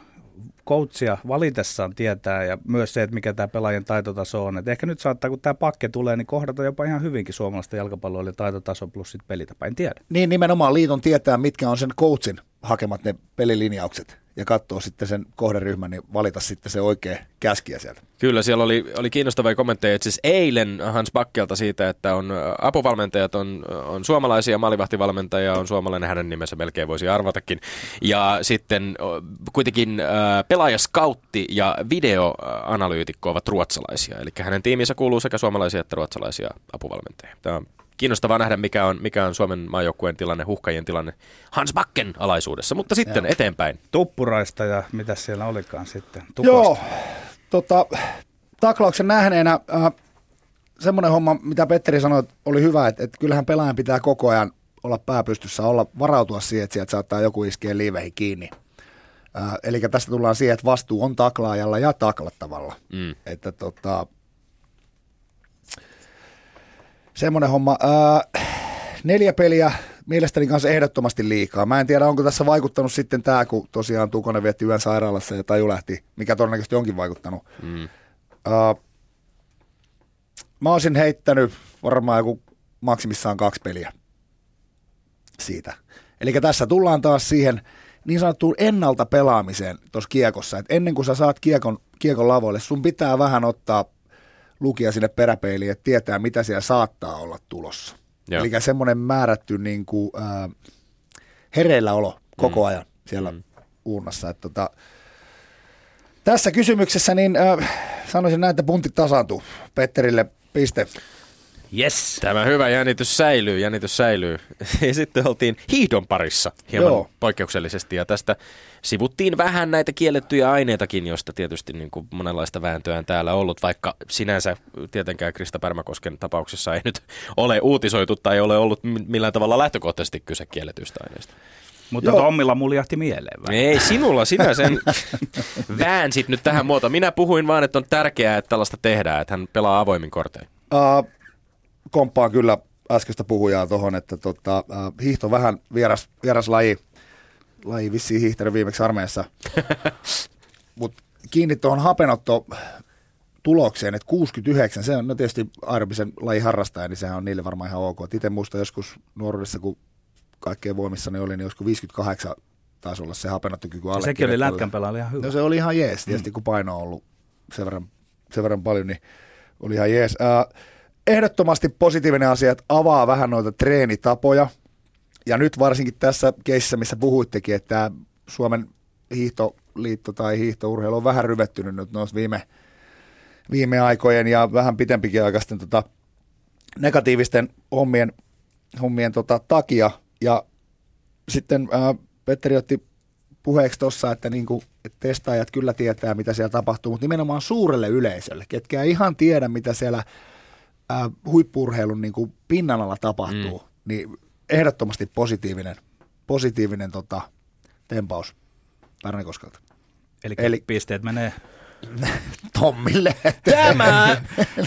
coachia valitessaan tietää ja myös se, että mikä tämä pelaajien taitotaso on. Et ehkä nyt saattaa, kun tämä pakke tulee, niin kohdata jopa ihan hyvinkin suomalaista jalkapalloa taitotaso plus sit pelitapa. En tiedä. Niin nimenomaan liiton tietää, mitkä on sen coachin hakemat ne pelilinjaukset ja katsoa sitten sen kohderyhmän, niin valita sitten se oikea käskiä sieltä. Kyllä, siellä oli, oli kiinnostavia kommentteja. Että siis eilen Hans Bakkelta siitä, että on apuvalmentajat on, on suomalaisia, maalivahtivalmentaja on suomalainen, hänen nimensä melkein voisi arvatakin. Ja sitten kuitenkin äh, pelaajaskautti ja videoanalyytikko ovat ruotsalaisia. Eli hänen tiiminsä kuuluu sekä suomalaisia että ruotsalaisia apuvalmentajia. Tämä on kiinnostavaa nähdä, mikä on, mikä on Suomen maajoukkueen tilanne, huhkajien tilanne Hans Bakken alaisuudessa. Mutta sitten Joo. eteenpäin. Tuppuraista ja mitä siellä olikaan sitten? Tukosta. Joo, tota, taklauksen nähneenä äh, semmoinen homma, mitä Petteri sanoi, oli hyvä, että, että kyllähän pelaajan pitää koko ajan olla pääpystyssä, olla, varautua siihen, että sieltä saattaa joku iskeä liiveihin kiinni. Äh, eli tästä tullaan siihen, että vastuu on taklaajalla ja taklattavalla. Mm. Että tota, semmoinen homma. Ää, neljä peliä mielestäni kanssa ehdottomasti liikaa. Mä en tiedä, onko tässä vaikuttanut sitten tämä, kun tosiaan Tukonen vietti yön sairaalassa ja Taju lähti, mikä todennäköisesti onkin vaikuttanut. Mm. Ää, mä olisin heittänyt varmaan joku maksimissaan kaksi peliä siitä. Eli tässä tullaan taas siihen niin sanottuun ennalta pelaamiseen tuossa kiekossa. Et ennen kuin sä saat kiekon, kiekon lavoille, sun pitää vähän ottaa lukija sinne peräpeiliin, että tietää, mitä siellä saattaa olla tulossa. Joo. Eli semmoinen määrätty niin kuin, äh, hereillä olo koko mm. ajan siellä mm. uurnassa. Että, tota, tässä kysymyksessä niin äh, sanoisin näin, että puntit tasaantuu. Petterille piste. Yes. Tämä hyvä jännitys säilyy, jännitys säilyy. [LAUGHS] Ja sitten oltiin hiihdon parissa hieman Joo. poikkeuksellisesti ja tästä sivuttiin vähän näitä kiellettyjä aineitakin, joista tietysti niin kuin monenlaista vääntöä on täällä ollut, vaikka sinänsä tietenkään Krista Pärmäkosken tapauksessa ei nyt ole uutisoitu tai ole ollut millään tavalla lähtökohtaisesti kyse kielletyistä aineista. Mutta Joo. Tommilla muljahti mieleen vähän. Ei, sinulla sinä [LAUGHS] sen väänsit nyt tähän muotoon. Minä puhuin vaan, että on tärkeää, että tällaista tehdään, että hän pelaa avoimin kortein. Uh, komppaan kyllä äskeistä puhujaa tuohon, että tota, uh, hiihto vähän vieras, vieras laji laji vissiin hiihtänyt viimeksi armeijassa. [LAUGHS] Mutta kiinni tuohon hapenotto tulokseen, että 69, se on no tietysti aerobisen laji harrastaja, niin sehän on niille varmaan ihan ok. Itse muista joskus nuoruudessa, kun kaikkein voimissani oli, niin joskus 58 taisi olla se hapenottokyky alle. Sekin oli lätkän pelaaja ihan hyvä. No se oli ihan jees, tietysti mm. kun paino on ollut sen verran, sen verran paljon, niin oli ihan jees. Äh, ehdottomasti positiivinen asia, että avaa vähän noita treenitapoja, ja nyt varsinkin tässä keississä, missä puhuittekin, että Suomen hiihtoliitto tai hiihtourheilu on vähän ryvettynyt nyt noissa viime, viime aikojen ja vähän pitempikin aikaisten tota, negatiivisten hommien, hommien tota, takia. Ja sitten ää, Petteri otti puheeksi tuossa, että, niinku, että testaajat kyllä tietää, mitä siellä tapahtuu, mutta nimenomaan suurelle yleisölle, ketkä ei ihan tiedä, mitä siellä ää, huippurheilun niin kuin pinnan alla tapahtuu, mm. niin ehdottomasti positiivinen, positiivinen tota, tempaus Pärnäkoskelta. Eli, Eli- Eli pisteet menee [LAUGHS] Tommille. Tämä,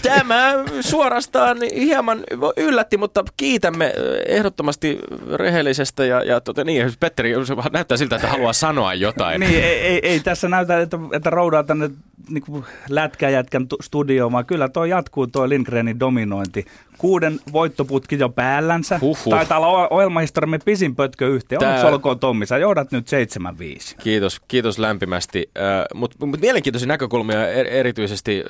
tämä suorastaan hieman yllätti, mutta kiitämme ehdottomasti rehellisestä ja, ja tota, niin, Petteri näyttää siltä, että haluaa sanoa jotain. Niin, ei, ei, ei tässä näytä, että, että roudaa tänne niin lätkäjätkän tu- studioon, vaan kyllä tuo jatkuu tuo Lindgrenin dominointi. Kuuden voittoputki jo päällänsä. Huhhuh. Taitaa olla ohjelmahistoriamme pisin pötkö yhteen. Tää- Onneksi olkoon Tommi, sä johdat nyt 7-5. Kiitos, kiitos lämpimästi. Äh, Mutta mut mielenkiintoisia näkökulmia er, erityisesti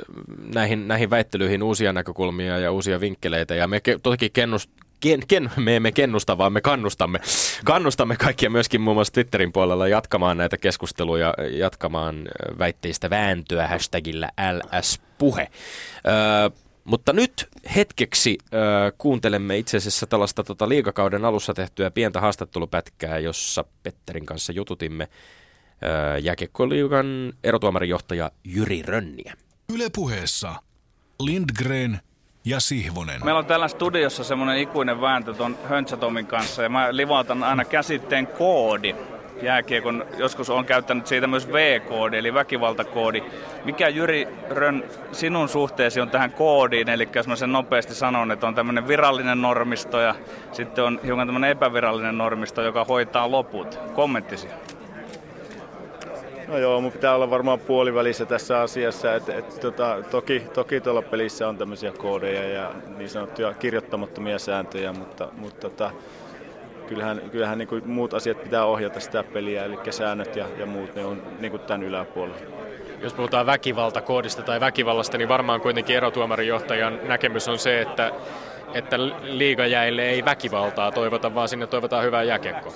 näihin, näihin väittelyihin, uusia näkökulmia ja uusia vinkkeleitä. Ja me ke, toki kennust, ken, ken, me emme kennusta, vaan me kannustamme, kannustamme kaikkia myöskin muun muassa Twitterin puolella jatkamaan näitä keskusteluja, jatkamaan väitteistä vääntöä hashtagillä LS-puhe. Äh, mutta nyt hetkeksi äh, kuuntelemme itse asiassa tällaista tota, liigakauden alussa tehtyä pientä haastattelupätkää, jossa Petterin kanssa jututimme äh, jääkiekkoliigan erotuomarijohtaja Jyri Rönniä. Ylepuheessa Lindgren ja Sihvonen. Meillä on täällä studiossa semmoinen ikuinen vääntö tuon Höntsätomin kanssa ja mä livautan aina käsitteen koodi. Jääkiekon, joskus on käyttänyt siitä myös V-koodi, eli väkivaltakoodi. Mikä Jyri Rön sinun suhteesi on tähän koodiin? Eli jos mä sen nopeasti sanon, että on tämmöinen virallinen normisto ja sitten on hiukan tämmöinen epävirallinen normisto, joka hoitaa loput. Kommenttisi. No joo, mun pitää olla varmaan puolivälissä tässä asiassa. Et, et, tota, toki, toki tuolla pelissä on tämmöisiä koodeja ja niin sanottuja kirjoittamattomia sääntöjä, mutta, mutta tota, kyllähän, kyllähän niin kuin muut asiat pitää ohjata sitä peliä, eli säännöt ja, ja muut, ne on niin kuin tämän yläpuolella. Jos puhutaan väkivaltakoodista tai väkivallasta, niin varmaan kuitenkin erotuomarijohtajan näkemys on se, että, että liigajäille ei väkivaltaa toivota, vaan sinne toivotaan hyvää jääkiekkoa.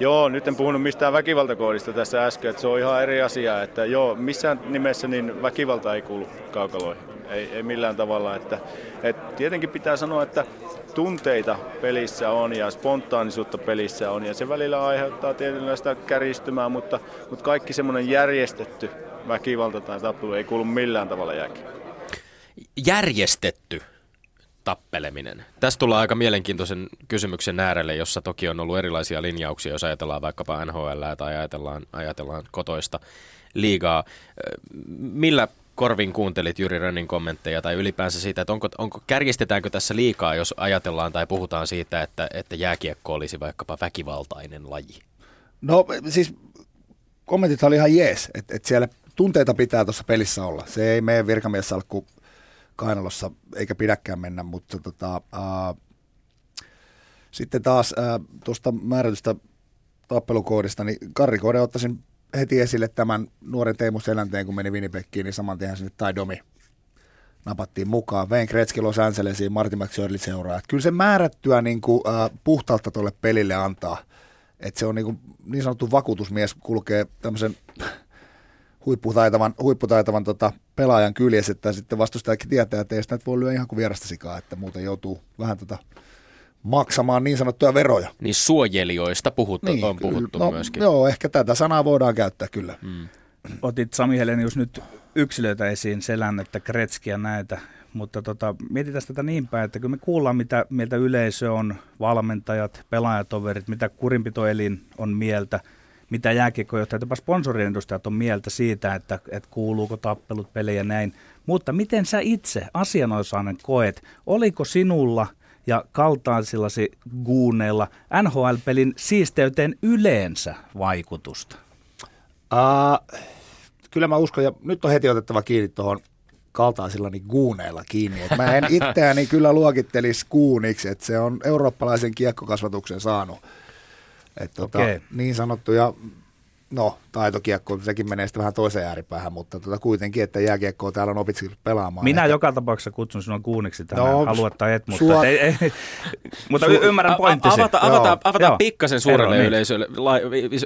Joo, nyt en puhunut mistään väkivaltakoodista tässä äsken, että se on ihan eri asia, että joo, missään nimessä niin väkivalta ei kuulu kaukaloihin, ei, ei millään tavalla, että, et tietenkin pitää sanoa, että tunteita pelissä on ja spontaanisuutta pelissä on ja se välillä aiheuttaa tietynlaista kärjistymää, mutta, mutta kaikki semmoinen järjestetty väkivalta tai tappelu ei kuulu millään tavalla jääkiekkoon. Järjestetty tappeleminen. Tästä tullaan aika mielenkiintoisen kysymyksen äärelle, jossa toki on ollut erilaisia linjauksia, jos ajatellaan vaikkapa NHL tai ajatellaan, ajatellaan kotoista liigaa. Millä korvin kuuntelit Jyri Rönnin kommentteja tai ylipäänsä siitä, että onko, onko, kärjistetäänkö tässä liikaa, jos ajatellaan tai puhutaan siitä, että, että jääkiekko olisi vaikkapa väkivaltainen laji? No siis kommentit oli ihan jees, että et siellä tunteita pitää tuossa pelissä olla. Se ei mene virkamiessalkku kainalossa, eikä pidäkään mennä, mutta tota, ää, sitten taas ää, tuosta määrätystä tappelukoodista, niin Karri Kode ottaisin heti esille tämän nuoren Teemu Selänteen, kun meni Winnipegkiin, niin saman tien sinne Tai Domi napattiin mukaan. Wayne Gretzky Los Angelesiin, Martin McSorley seuraa. Et kyllä se määrättyä niin kuin, äh, puhtalta tuolle pelille antaa. Et se on niin, kuin, niin sanottu vakuutusmies, kulkee tämmöisen huipputaitavan, huipputaitavan tota, pelaajan kyljessä, että sitten vastustajakin tietää, että ei sitä voi lyödä ihan kuin vierasta sikaa, että muuten joutuu vähän tota, maksamaan niin sanottuja veroja. Niin suojelijoista puhuttu, niin, on puhuttu no, myöskin. Joo, ehkä tätä sanaa voidaan käyttää kyllä. Mm. Otit Sami Helenius nyt yksilöitä esiin, Selännettä, Kretskiä näitä, mutta tota, mietitään tätä niin päin, että kun me kuullaan, mitä mieltä yleisö on, valmentajat, pelaajatoverit, mitä kurinpitoelin on mieltä, mitä jääkiekkojohtajat, jopa sponsorien edustajat on mieltä siitä, että, että kuuluuko tappelut, pelejä ja näin. Mutta miten sä itse asianosainen koet, oliko sinulla ja kaltaisillasi guuneilla NHL-pelin siisteyteen yleensä vaikutusta? Uh, kyllä mä uskon, ja nyt on heti otettava kiinni tuohon kaltaisillani guuneilla kiinni. Et mä en [LAUGHS] itseäni kyllä luokittelisi guuniksi, että se on eurooppalaisen kiekkokasvatuksen saanut. Et tota, Okei. niin sanottuja, no taitokiekko, sekin menee sitten vähän toiseen ääripäähän, mutta tota, kuitenkin, että jääkiekkoa täällä on opittu pelaamaan. Minä Ehkä- joka tapauksessa kutsun sinua kuuniksi tänään, No, haluat tai et, mutta, sua- ei, ei, mutta Su- ymmärrän pointtisi. Avata, avataan Joo. pikkasen suurelle Ero, niin. yleisölle, la,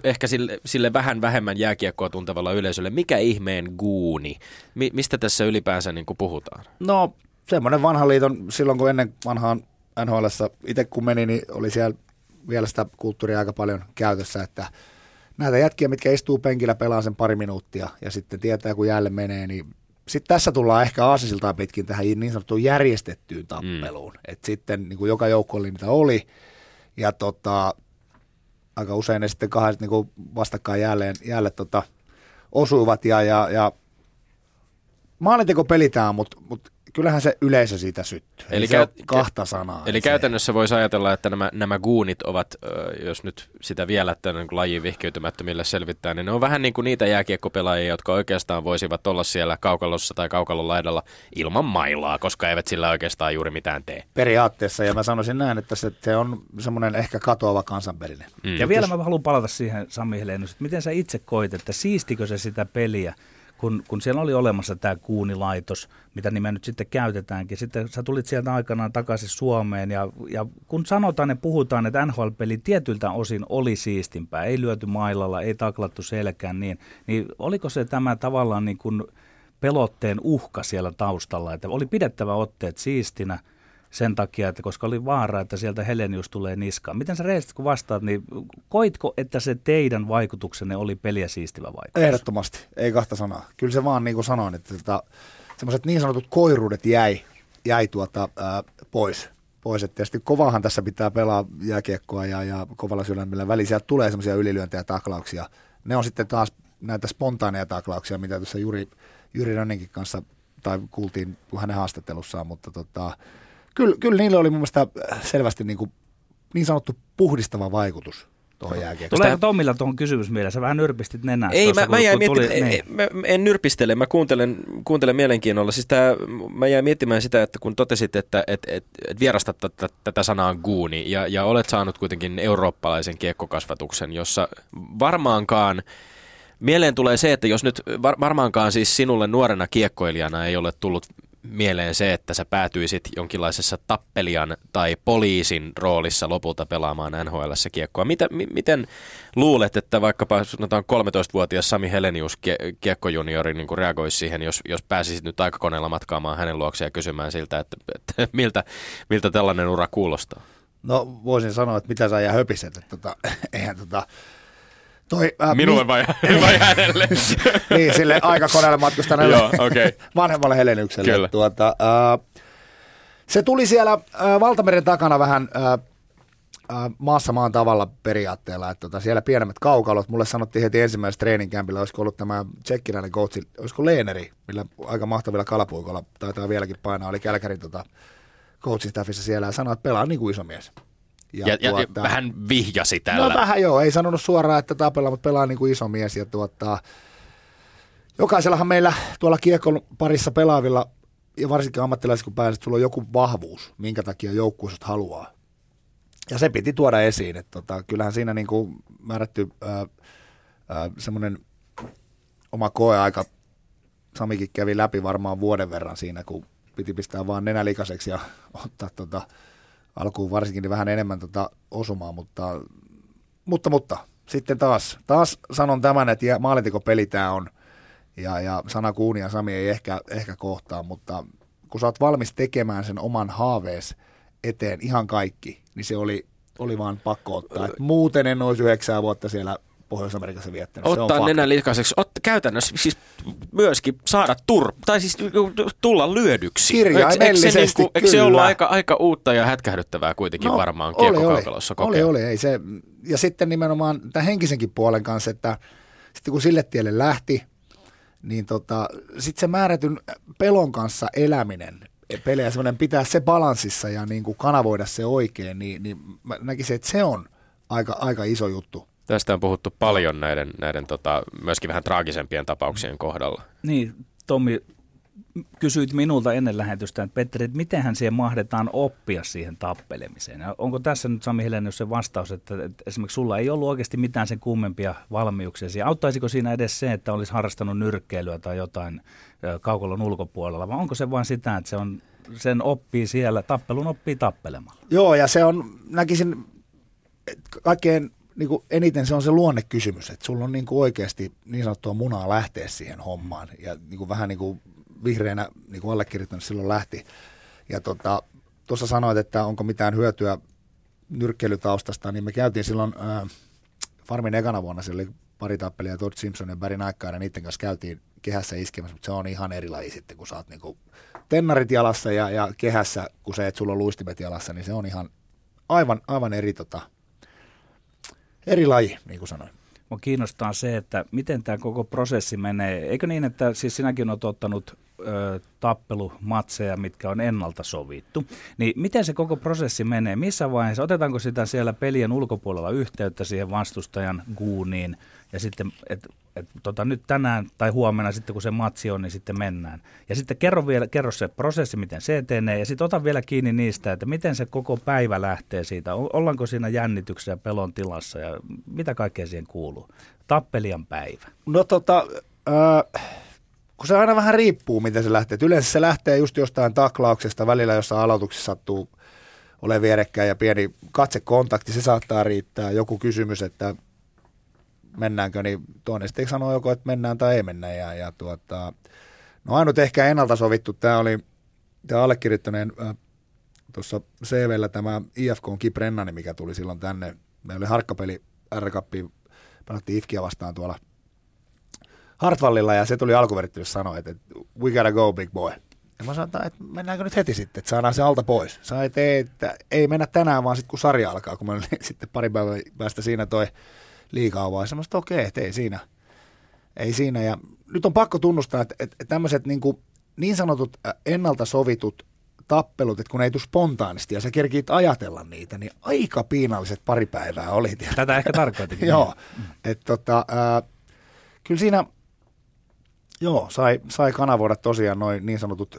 ehkä sille, sille vähän vähemmän jääkiekkoa tuntevalla yleisölle. Mikä ihmeen guuni? Mi, mistä tässä ylipäänsä niin kuin puhutaan? No semmoinen vanhan liiton, silloin kun ennen vanhaan nhl itse kun meni, niin oli siellä vielä sitä kulttuuria aika paljon käytössä, että näitä jätkiä, mitkä istuu penkillä pelaa sen pari minuuttia ja sitten tietää, kun jäälle menee, niin sitten tässä tullaan ehkä aasisiltaan pitkin tähän niin sanottuun järjestettyyn tappeluun. Mm. Et sitten niin kuin joka joukko niitä oli, ja tota, aika usein ne sitten kahdet niin kuin vastakkain jälleen, jälleen tota, osuivat, ja, ja, ja maalinteko pelitään, mutta mut kyllähän se yleisö siitä syttyy. Eli, käy, kahta sanaa. Eli se. käytännössä voisi ajatella, että nämä, nämä guunit ovat, jos nyt sitä vielä tämän lajin vihkeytymättömille selvittää, niin ne on vähän niin kuin niitä jääkiekkopelaajia, jotka oikeastaan voisivat olla siellä kaukalossa tai kaukalon laidalla ilman mailaa, koska eivät sillä oikeastaan juuri mitään tee. Periaatteessa, ja mä sanoisin näin, että se, se on semmoinen ehkä katoava kansanperinne. Mm. Ja vielä mä haluan palata siihen, Sami Helenius, että miten sä itse koit, että siistikö se sitä peliä, kun, kun siellä oli olemassa tämä kuunilaitos, mitä nimeä nyt sitten käytetäänkin. Sitten sä tulit sieltä aikanaan takaisin Suomeen ja, ja kun sanotaan ja puhutaan, että NHL-peli tietyltä osin oli siistimpää, ei lyöty mailalla, ei taklattu selkään, niin, niin oliko se tämä tavallaan niin kuin pelotteen uhka siellä taustalla, että oli pidettävä otteet siistinä – sen takia, että koska oli vaara, että sieltä Helenius tulee niskaan. Miten sä rehellisesti kun vastaat, niin koitko, että se teidän vaikutuksenne oli peliä siistivä vaikutus? Ehdottomasti, ei kahta sanaa. Kyllä se vaan niin kuin sanoin, että tota, semmoiset niin sanotut koiruudet jäi, jäi tuota, ää, pois. pois. Et tietysti kovahan tässä pitää pelaa jääkiekkoa ja, ja kovalla sydämellä väliin. Sieltä tulee semmoisia ylilyöntejä ja taklauksia. Ne on sitten taas näitä spontaaneja taklauksia, mitä tuossa Juri, Jyri Rönninkin kanssa tai kuultiin hänen haastattelussaan, mutta tota, kyllä, kyllä niillä oli mun mielestä selvästi niin, kuin, niin sanottu puhdistava vaikutus tuohon jääkiekkoon. Tuleeko Tommilla tuohon kysymys mielessä? Vähän nyrpistit nenää. Ei, mä, mä, jäin tuli, niin. mä, en nyrpistele, mä kuuntelen, kuuntelen mielenkiinnolla. Siis tää, mä jäin miettimään sitä, että kun totesit, että et, et, et vierastat tätä, tätä sanaa guuni ja, ja olet saanut kuitenkin eurooppalaisen kiekkokasvatuksen, jossa varmaankaan Mieleen tulee se, että jos nyt var, varmaankaan siis sinulle nuorena kiekkoilijana ei ole tullut mieleen se, että sä päätyisit jonkinlaisessa tappelijan tai poliisin roolissa lopulta pelaamaan nhl kiekkoa. Mitä, m- miten luulet, että vaikkapa sanotaan 13-vuotias Sami Helenius kie- kiekkojuniori niin reagoisi siihen, jos, jos pääsisit nyt aikakoneella matkaamaan hänen luokseen ja kysymään siltä, että, että [LAUGHS] miltä, miltä tällainen ura kuulostaa? No voisin sanoa, että mitä sä jää höpiset, että tota, [LAUGHS] eihän tota, Toi, äh, Minulle mi- vai, [LAUGHS] vai hänelle? [LAUGHS] niin, sille aikakoneelle matkustaneelle Joo, okay. vanhemmalle Heleniukselle. Kyllä. Tuota, äh, se tuli siellä äh, Valtameren takana vähän äh, äh, maassa maan tavalla periaatteella, että tota, siellä pienemmät kaukalot. Mulle sanottiin heti ensimmäisessä treeninkämpillä, olisiko ollut tämä tsekkiläinen coachi, olisiko Leeneri, millä aika mahtavilla kalapuikolla taitaa vieläkin painaa, oli Kälkärin tota, coachin staffissa siellä ja sanoi, että pelaa niin kuin iso mies. Ja, ja, tuota, ja vähän vihjasi tällä. No vähän joo, ei sanonut suoraan, että tapella, mutta pelaa niin kuin iso mies. Ja tuota, jokaisellahan meillä tuolla kiekon parissa pelaavilla, ja varsinkin ammattilaisilla kun pääset, sulla on joku vahvuus, minkä takia joukkueessa haluaa. Ja se piti tuoda esiin, että tota, kyllähän siinä niin kuin määrätty semmoinen oma koeaika, Samikin kävi läpi varmaan vuoden verran siinä, kun piti pistää vaan nenälikaseksi ja ottaa tota, alkuun varsinkin niin vähän enemmän tota osumaa, mutta, mutta, mutta sitten taas, taas sanon tämän, että maalintekopeli tämä on, ja, ja sana Kuuni ja Sami ei ehkä, ehkä kohtaa, mutta kun sä oot valmis tekemään sen oman haavees eteen ihan kaikki, niin se oli, oli vaan pakko ottaa. Et muuten en olisi yhdeksää vuotta siellä Pohjois-Amerikassa viettänyt. Ottaa nenän likaiseksi, ot, käytännössä siis myöskin saada tur, tai siis tulla lyödyksi. Kirjaimellisesti, eikö, se, niin kuin, eikö se ollut aika, aika uutta ja hätkähdyttävää kuitenkin no, varmaan kiekkokaukalossa kokea? Oli, oli, ei se, ja sitten nimenomaan tämän henkisenkin puolen kanssa, että sitten kun sille tielle lähti, niin tota, sitten se määrätyn pelon kanssa eläminen, pelejä semmoinen pitää se balanssissa ja niin kuin kanavoida se oikein, niin, niin mä näkisin, että se on aika, aika iso juttu Tästä on puhuttu paljon näiden, näiden tota, myöskin vähän traagisempien tapauksien kohdalla. Niin, Tommi, kysyit minulta ennen lähetystä, että Petteri, että mitenhän siihen mahdetaan oppia siihen tappelemiseen? Ja onko tässä nyt Sami Helenius se vastaus, että, että esimerkiksi sulla ei ollut oikeasti mitään sen kummempia valmiuksia? Siihen? Auttaisiko siinä edes se, että olisi harrastanut nyrkkeilyä tai jotain kaukolon ulkopuolella, vai onko se vain sitä, että se on, sen oppii siellä, tappelun oppii tappelemalla? Joo, ja se on, näkisin, kaikkein niin kuin eniten se on se luonnekysymys, että sulla on niin kuin oikeasti niin sanottua munaa lähteä siihen hommaan. Ja niin kuin vähän niin kuin vihreänä niin kuin allekirjoittanut silloin lähti. Ja tota, tuossa sanoit, että onko mitään hyötyä nyrkkeilytaustasta, niin me käytiin silloin äh, Farmin ekana vuonna, siellä oli pari tappelia, Todd Simpson ja Barry Naikkainen, niiden kanssa käytiin kehässä iskemässä, mutta se on ihan eri laji sitten, kun sä oot niinku tennarit jalassa ja, ja kehässä, kun se, että sulla on luistimet jalassa, niin se on ihan aivan, aivan eri, tota, eri laji, niin kuin sanoin. Mua kiinnostaa se, että miten tämä koko prosessi menee. Eikö niin, että siis sinäkin olet ottanut ö, tappelumatseja, mitkä on ennalta sovittu. Niin miten se koko prosessi menee? Missä vaiheessa? Otetaanko sitä siellä pelien ulkopuolella yhteyttä siihen vastustajan guuniin ja sitten, että et, tota, nyt tänään tai huomenna sitten kun se matsi on, niin sitten mennään. Ja sitten kerro vielä kerro se prosessi, miten se etenee ja sitten ota vielä kiinni niistä, että miten se koko päivä lähtee siitä. Ollaanko siinä jännityksessä ja pelon tilassa ja mitä kaikkea siihen kuuluu? Tappelijan päivä. No tota, äh, kun se aina vähän riippuu, miten se lähtee. Et yleensä se lähtee just jostain taklauksesta, välillä jossain aloituksessa sattuu ole vierekkäin ja pieni katsekontakti, se saattaa riittää. Joku kysymys, että mennäänkö, niin toinen sitten sanoo joko, että mennään tai ei mennä. Ja, ja tuota, no ainut ehkä ennalta sovittu, tämä oli tämä allekirjoittaneen äh, tuossa CVllä tämä IFK on Kiprennani, mikä tuli silloin tänne. Meillä oli harkkapeli r pelattiin IFKia vastaan tuolla Hartwallilla ja se tuli alkuverttelyssä sanoa, että we gotta go big boy. Ja mä sanoin, että mennäänkö nyt heti sitten, että saadaan se alta pois. Sanoin, että ei, että ei mennä tänään, vaan sitten kun sarja alkaa, kun mä olin [LAUGHS] sitten pari päivää päästä siinä toi liikaa vaan. Että okei, että ei siinä. Ei siinä. Ja nyt on pakko tunnustaa, että, että tämmöiset niin, niin sanotut ennalta sovitut tappelut, että kun ei tule spontaanisti ja sä kerkiit ajatella niitä, niin aika piinalliset pari päivää oli. Tätä ehkä tarkoitin. [LAUGHS] Joo, että tota, äh, kyllä siinä, joo, sai, sai kanavoida tosiaan noin niin sanotut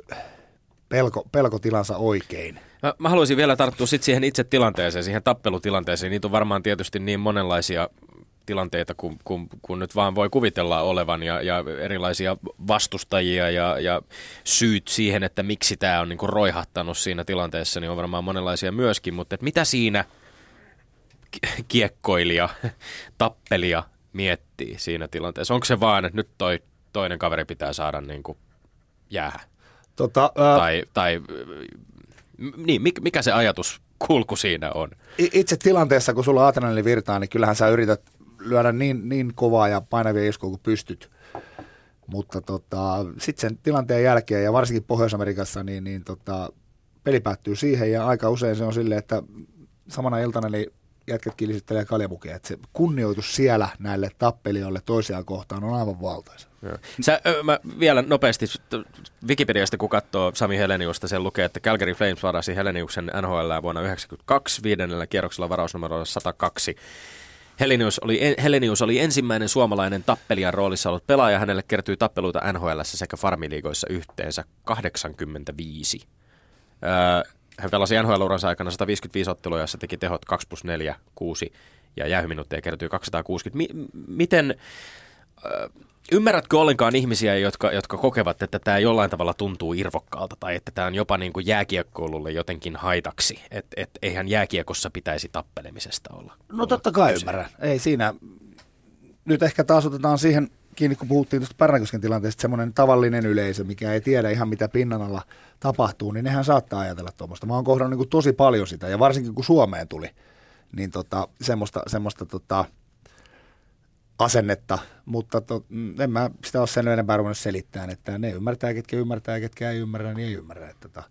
pelko, pelkotilansa oikein. Mä, mä haluaisin vielä tarttua sit siihen itse tilanteeseen, siihen tappelutilanteeseen. Niitä on varmaan tietysti niin monenlaisia tilanteita, kun, kun, kun nyt vaan voi kuvitella olevan ja, ja erilaisia vastustajia ja, ja syyt siihen, että miksi tämä on niinku roihattanut siinä tilanteessa, niin on varmaan monenlaisia myöskin, mutta mitä siinä kiekkoilija, [LAUGHS] tappelija miettii siinä tilanteessa? Onko se vaan, että nyt toi toinen kaveri pitää saada niinku jäähän? Tota, ää... Tai, tai niin, mikä se ajatus kulku siinä on? Itse tilanteessa, kun sulla adrenalin virtaa, niin kyllähän sä yrität lyödä niin, niin kovaa ja painavia iskuja kuin pystyt. Mutta tota, sitten sen tilanteen jälkeen ja varsinkin Pohjois-Amerikassa, niin, niin tota, peli päättyy siihen ja aika usein se on silleen, että samana iltana niin jätkät kilisittelee kaljamukeja. Että se kunnioitus siellä näille tappelijoille toisiaan kohtaan on aivan valtaisa. Sä, mä vielä nopeasti Wikipediasta, kun katsoo Sami Heleniusta, sen lukee, että Calgary Flames varasi Heleniuksen NHL vuonna 1992 viidennellä kierroksella varausnumero 102. Helenius oli, Helenius oli ensimmäinen suomalainen tappelijan roolissa ollut pelaaja. Hänelle kertyi tappeluita NHL sekä farmiliigoissa yhteensä 85. Öö, hän pelasi NHL-uransa aikana 155 ottelua, jossa teki tehot 2 plus 4, 6 ja jäähyminuutteja kertyi 260. Mi- miten, öö, Ymmärrätkö ollenkaan ihmisiä, jotka, jotka kokevat, että tämä jollain tavalla tuntuu irvokkaalta tai että tämä on jopa niin kuin jääkiekkoilulle jotenkin haitaksi? Että et, eihän jääkiekossa pitäisi tappelemisesta olla. No totta kai kyse. ymmärrän. Ei siinä. Nyt ehkä taas otetaan siihen kiinni, kun puhuttiin tuosta Pärnäkosken tilanteesta, semmoinen tavallinen yleisö, mikä ei tiedä ihan mitä pinnan alla tapahtuu, niin nehän saattaa ajatella tuommoista. Mä oon kohdannut niin tosi paljon sitä, ja varsinkin kun Suomeen tuli, niin tota, semmoista, semmoista tota, asennetta, mutta to, mm, en mä sitä ole sen enempää ruvennut selittämään, että ne ymmärtää, ketkä ymmärtää, ketkä ei ymmärrä, niin ei ymmärrä. Että tota,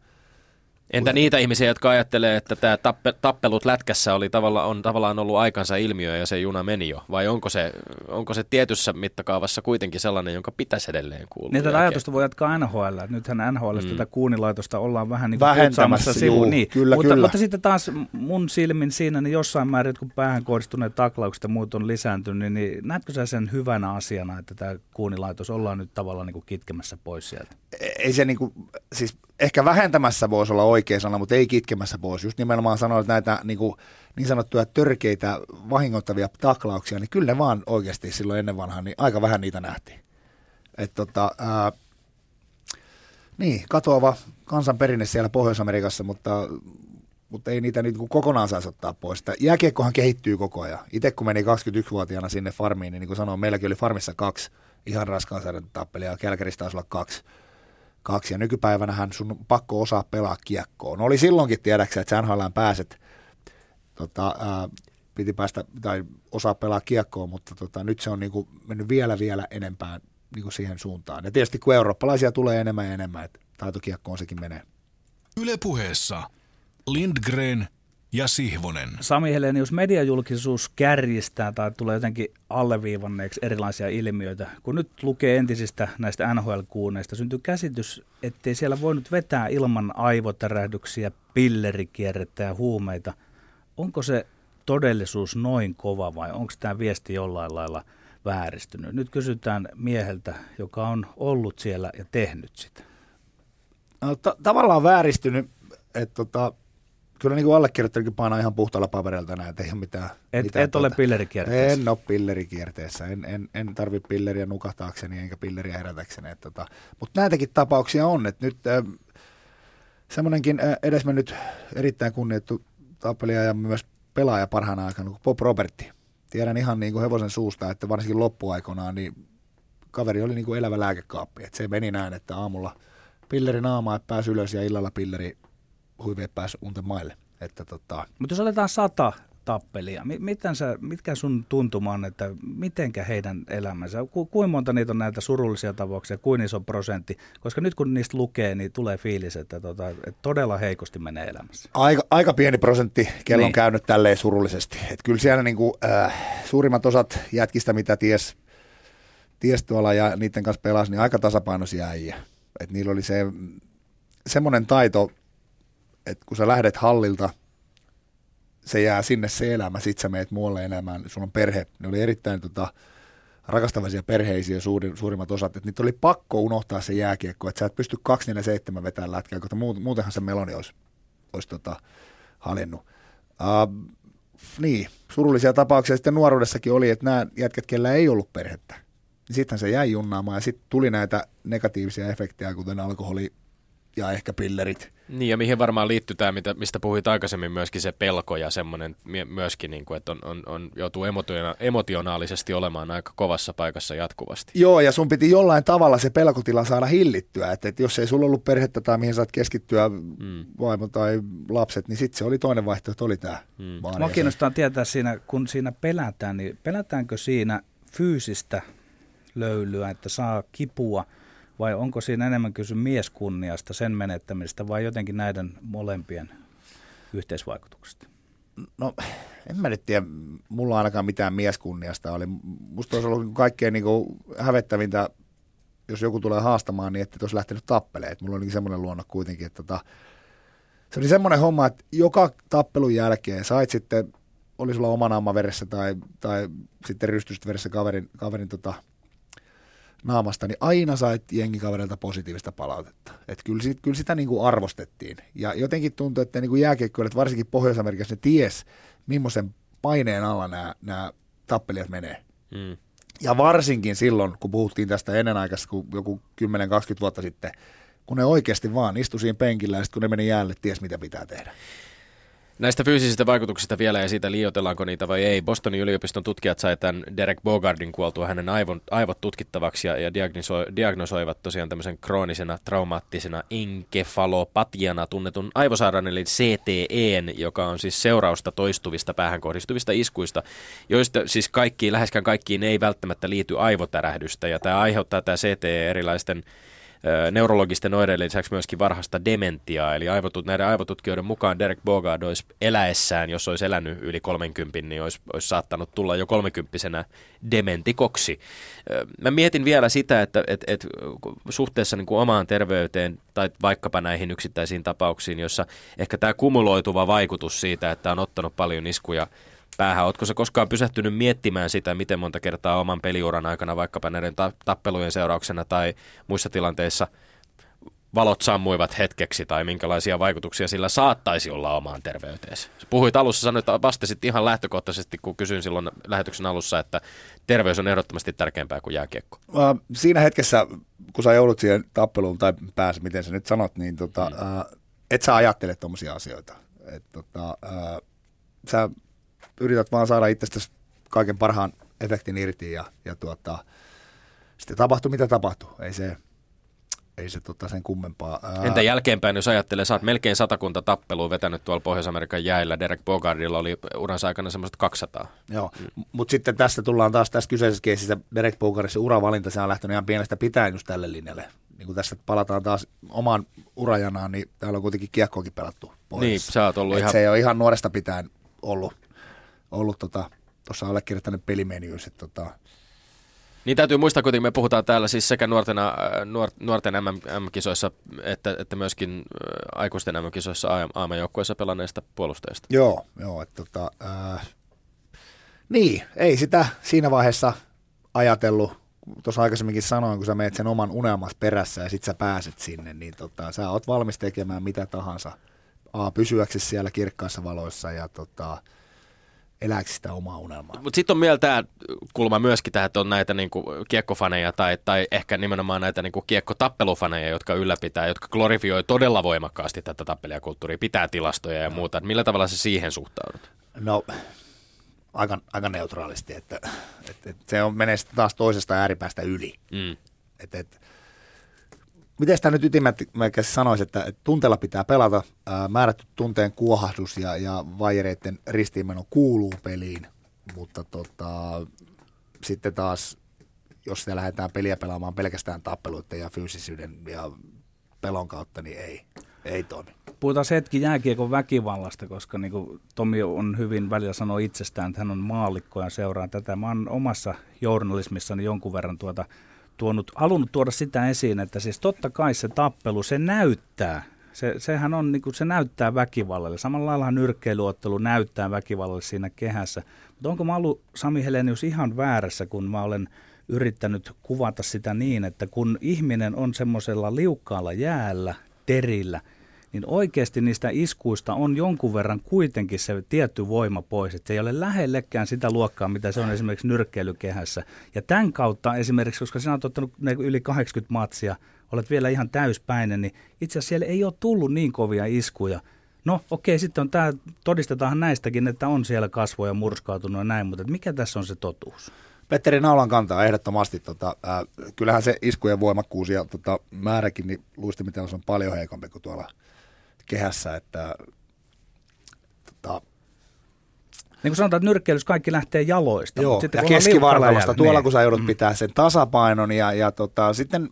Entä niitä ihmisiä, jotka ajattelee, että tämä tappe, tappelut lätkässä oli tavalla, on tavallaan ollut aikansa ilmiö ja se juna meni jo? Vai onko se, onko se tietyssä mittakaavassa kuitenkin sellainen, jonka pitäisi edelleen kuulua? Niin tätä ajatusta voi jatkaa NHL. Nythän NHL mm. tätä kuunilaitosta ollaan vähän niin kuin sivuun. Niin. Kyllä, mutta, kyllä. mutta sitten taas mun silmin siinä, niin jossain määrin, kun päähän kohdistuneet taklaukset ja muut on lisääntynyt, niin, niin näetkö sä sen hyvänä asiana, että tämä kuunilaitos ollaan nyt tavallaan niin kuin kitkemässä pois sieltä? Ei se niin kuin, siis ehkä vähentämässä voisi olla oikea sana, mutta ei kitkemässä pois. Just nimenomaan sanoin, että näitä niin, kuin, niin sanottuja törkeitä vahingoittavia taklauksia, niin kyllä ne vaan oikeasti silloin ennen vanhaa, niin aika vähän niitä nähtiin. Et tota, ää, niin, katoava kansanperinne siellä Pohjois-Amerikassa, mutta, mutta ei niitä niin kokonaan saisi ottaa pois. Että jääkiekkohan kehittyy koko ajan. Itse kun meni 21-vuotiaana sinne farmiin, niin niin kuin sanoin, meilläkin oli farmissa kaksi ihan raskaan tappelia, Kälkäristä taisi olla kaksi kaksi. Ja nykypäivänähän sun pakko osaa pelaa kiekkoon. No oli silloinkin tiedäksä, että sä NHL pääset tota, ää, piti päästä tai osaa pelaa kiekkoa, mutta tota, nyt se on niin kuin mennyt vielä vielä enempään niin kuin siihen suuntaan. Ja tietysti kun eurooppalaisia tulee enemmän ja enemmän, että taitokiekkoon sekin menee. Yle puheessa Lindgren ja Sihvonen. Sami Helenius, mediajulkisuus kärjistää tai tulee jotenkin alleviivanneeksi erilaisia ilmiöitä. Kun nyt lukee entisistä näistä NHL-kuuneista, syntyy käsitys, ettei siellä voinut vetää ilman aivotärähdyksiä, pillerikierrettä ja huumeita. Onko se todellisuus noin kova vai onko tämä viesti jollain lailla vääristynyt? Nyt kysytään mieheltä, joka on ollut siellä ja tehnyt sitä. No, ta- tavallaan vääristynyt, että tota, kyllä niin kuin allekirjoittajakin painaa ihan puhtaalla paperilta näitä, ei ole mitään. Et, mitään et ole pillerikierteessä. En ole pillerikierteessä, en, en, en tarvi pilleriä nukahtaakseni enkä pilleriä herätäkseni. Että tota, mutta näitäkin tapauksia on, että nyt äh, semmoinenkin äh, edesmennyt erittäin kunnioittu tappelija ja myös pelaaja parhaana aikana kuin Bob Robertti. Tiedän ihan niin kuin hevosen suusta, että varsinkin loppuaikonaan niin kaveri oli niin kuin elävä lääkekaappi. Että se meni näin, että aamulla pilleri naamaa, että pääsi ylös ja illalla pilleri huiveen pääsi unten maille. Että tota, Mutta jos otetaan sata tappelia, mi- miten sä, mitkä sun tuntuma on, että mitenkä heidän elämänsä, ku, kuinka monta niitä on näitä surullisia tapauksia, kuin iso prosentti, koska nyt kun niistä lukee, niin tulee fiilis, että, tota, että todella heikosti menee elämässä. aika, aika pieni prosentti kello on Niin. käynyt tälleen surullisesti. Et kyllä siellä niinku, äh, suurimmat osat jätkistä, mitä ties, ties tuolla ja niiden kanssa pelasi, niin aika tasapainoisia äijä. Et niillä oli se semmoinen taito, että kun sä lähdet hallilta, se jää sinne se elämä, sit sä meet muualle elämään, sulla on perhe. Ne oli erittäin tota, rakastavaisia perheisiä suurin, suurimmat osat, että niitä oli pakko unohtaa se jääkiekko, että sä et pysty 247 vetämään lätkää, koska muut- muutenhan se meloni olisi, olisi tota, haljennut. Uh, niin, surullisia tapauksia sitten nuoruudessakin oli, että nämä jätkät, kellä ei ollut perhettä, niin sittenhän se jäi junnaamaan ja sitten tuli näitä negatiivisia efektejä, kuten alkoholi ja ehkä pillerit. Niin, ja mihin varmaan liittyy tämä, mitä, mistä puhuit aikaisemmin, myöskin se pelko ja semmoinen myöskin, niin kuin, että on, on, on, joutuu emotiona- emotionaalisesti olemaan aika kovassa paikassa jatkuvasti. Joo, ja sun piti jollain tavalla se pelkotila saada hillittyä, että, että jos ei sulla ollut perhettä tai mihin saat keskittyä, mm. vaimo tai lapset, niin sitten se oli toinen vaihtoehto, oli tämä. Mm. Mua kiinnostaa tietää siinä, kun siinä pelätään, niin pelätäänkö siinä fyysistä löylyä, että saa kipua, vai onko siinä enemmän kysy mieskunniasta, sen menettämistä, vai jotenkin näiden molempien yhteisvaikutuksesta? No, en mä nyt tiedä, mulla ainakaan mitään mieskunniasta oli. Musta olisi ollut kaikkein niin kuin hävettävintä, jos joku tulee haastamaan, niin että olisi lähtenyt tappelemaan. Et mulla oli semmoinen luonne kuitenkin, että tota, se oli semmoinen homma, että joka tappelun jälkeen sait sitten, oli sulla oma naama veressä tai, tai sitten rystystä veressä kaverin, kaverin tota, naamasta, niin aina sait jengikaverilta positiivista palautetta. Et kyllä, sit, kyllä sitä niin kuin arvostettiin. Ja jotenkin tuntui, että niin kuin jääkiekkoilijat, varsinkin Pohjois-Amerikassa, ne ties, millaisen paineen alla nämä, nämä tappelijat menee. Mm. Ja varsinkin silloin, kun puhuttiin tästä ennenaikaisesti, kun joku 10-20 vuotta sitten, kun ne oikeasti vaan istui siinä penkillä ja sitten kun ne meni jäälle, ties mitä pitää tehdä. Näistä fyysisistä vaikutuksista vielä ja siitä liioitellaanko niitä vai ei. Bostonin yliopiston tutkijat sai tämän Derek Bogardin kuoltua hänen aivon, aivot tutkittavaksi ja, ja diagnoso, diagnosoivat tosiaan tämmöisen kroonisena traumaattisena enkefalopatiana tunnetun aivosairaan eli CTEn, joka on siis seurausta toistuvista päähän kohdistuvista iskuista, joista siis kaikkiin, läheskään kaikkiin ei välttämättä liity aivotärähdystä ja tämä aiheuttaa tämä CTE erilaisten neurologisten oireiden lisäksi myöskin varhaista dementiaa, eli aivotut, näiden aivotutkijoiden mukaan Derek Bogard olisi eläessään, jos olisi elänyt yli 30, niin olisi, olisi saattanut tulla jo 30 dementikoksi. Mä mietin vielä sitä, että et, et, suhteessa niin kuin omaan terveyteen tai vaikkapa näihin yksittäisiin tapauksiin, jossa ehkä tämä kumuloituva vaikutus siitä, että on ottanut paljon iskuja päähän. Oletko sä koskaan pysähtynyt miettimään sitä, miten monta kertaa oman peliuran aikana vaikkapa näiden ta- tappelujen seurauksena tai muissa tilanteissa valot sammuivat hetkeksi tai minkälaisia vaikutuksia sillä saattaisi olla omaan terveyteesi? Puhuit alussa, sanoit, vastasit ihan lähtökohtaisesti, kun kysyin silloin lähetyksen alussa, että terveys on ehdottomasti tärkeämpää kuin jääkiekko. Siinä hetkessä, kun sä joudut siihen tappeluun tai pääsi, miten sä nyt sanot, niin tota, mm. et sä ajattele tommosia asioita. Et, tota, sä yrität vaan saada itsestäsi kaiken parhaan efektin irti ja, ja tuota, sitten tapahtuu mitä tapahtuu. Ei se, ei se tota sen kummempaa. Ää, Entä jälkeenpäin, jos ajattelee, sä oot melkein satakunta tappelua vetänyt tuolla Pohjois-Amerikan jäillä. Derek Bogardilla oli uransa aikana semmoista 200. Joo, mm. mutta sitten tässä tullaan taas tässä kyseisessä keisissä Derek Bogarissa uravalinta, se on lähtenyt ihan pienestä pitäen just tälle linjalle. Niin kuin tässä palataan taas omaan urajanaan, niin täällä on kuitenkin kiekkoakin pelattu pois. Niin, sä oot ollut Et ihan... Se ei ole ihan nuoresta pitäen ollut, ollut tota, tuossa allekirjoittanut pelimenyys. Että tota, Niin täytyy muistaa kuitenkin, me puhutaan täällä siis sekä nuorten, äh, nuor, nuorten MM-kisoissa että, että myöskin äh, aikuisten MM-kisoissa AM-joukkueessa pelanneista puolustajista. Joo, joo. Että tota, ää, niin, ei sitä siinä vaiheessa ajatellut. Tuossa aikaisemminkin sanoin, kun sä meet sen oman unelmas perässä ja sit sä pääset sinne, niin tota, sä oot valmis tekemään mitä tahansa. A, pysyäksesi siellä kirkkaissa valoissa ja tota, elääksesi sitä omaa unelmaa. Mutta sitten on vielä tämä kulma myöskin tähän, että on näitä niinku kiekkofaneja tai, tai ehkä nimenomaan näitä niinku kiekkotappelufaneja, jotka ylläpitää, jotka glorifioi todella voimakkaasti tätä tappelijakulttuuria, pitää tilastoja ja muuta. Et millä tavalla se siihen suhtaudut? No, aika, aika neutraalisti, että, että, että se on, menee taas toisesta ääripäästä yli. Mm. Et, et, miten sitä nyt ytimättömästi sanoisi, että, että tunteella pitää pelata, ää, määrätty tunteen kuohahdus ja, ja vaijereiden ristiinmeno kuuluu peliin, mutta tota, sitten taas, jos sitä lähdetään peliä pelaamaan pelkästään tappeluiden ja fyysisyyden ja pelon kautta, niin ei, ei toimi. Puhutaan hetki jääkiekon väkivallasta, koska niin kuin Tomi on hyvin välillä sanoo itsestään, että hän on maallikko ja seuraa tätä. Mä oon omassa journalismissani jonkun verran tuota tuonut, halunnut tuoda sitä esiin, että siis totta kai se tappelu, se näyttää, se, sehän on, niin kuin, se näyttää väkivallalle. Samalla lailla nyrkkeilyottelu näyttää väkivallalle siinä kehässä. Mutta onko mä ollut Sami Helenius ihan väärässä, kun mä olen yrittänyt kuvata sitä niin, että kun ihminen on semmoisella liukkaalla jäällä, terillä, niin oikeasti niistä iskuista on jonkun verran kuitenkin se tietty voima pois. Että se ei ole lähellekään sitä luokkaa, mitä se on esimerkiksi nyrkkeilykehässä. Ja tämän kautta esimerkiksi, koska sinä olet ottanut yli 80 matsia, olet vielä ihan täyspäinen, niin itse asiassa siellä ei ole tullut niin kovia iskuja. No okei, sitten on tämä, todistetaan näistäkin, että on siellä kasvoja murskautunut ja näin, mutta mikä tässä on se totuus? Petteri Naulan kantaa ehdottomasti. Tota, äh, kyllähän se iskujen voimakkuus ja tota, määräkin, niin luistimiten on paljon heikompi kuin tuolla kehässä, että tota, niin kuin sanotaan, että nyrkkeilyssä kaikki lähtee jaloista. Joo, sitten, ja keskivartalosta tuolla, niin. kun sä joudut mm. pitää sen tasapainon. Ja, ja tota, sitten,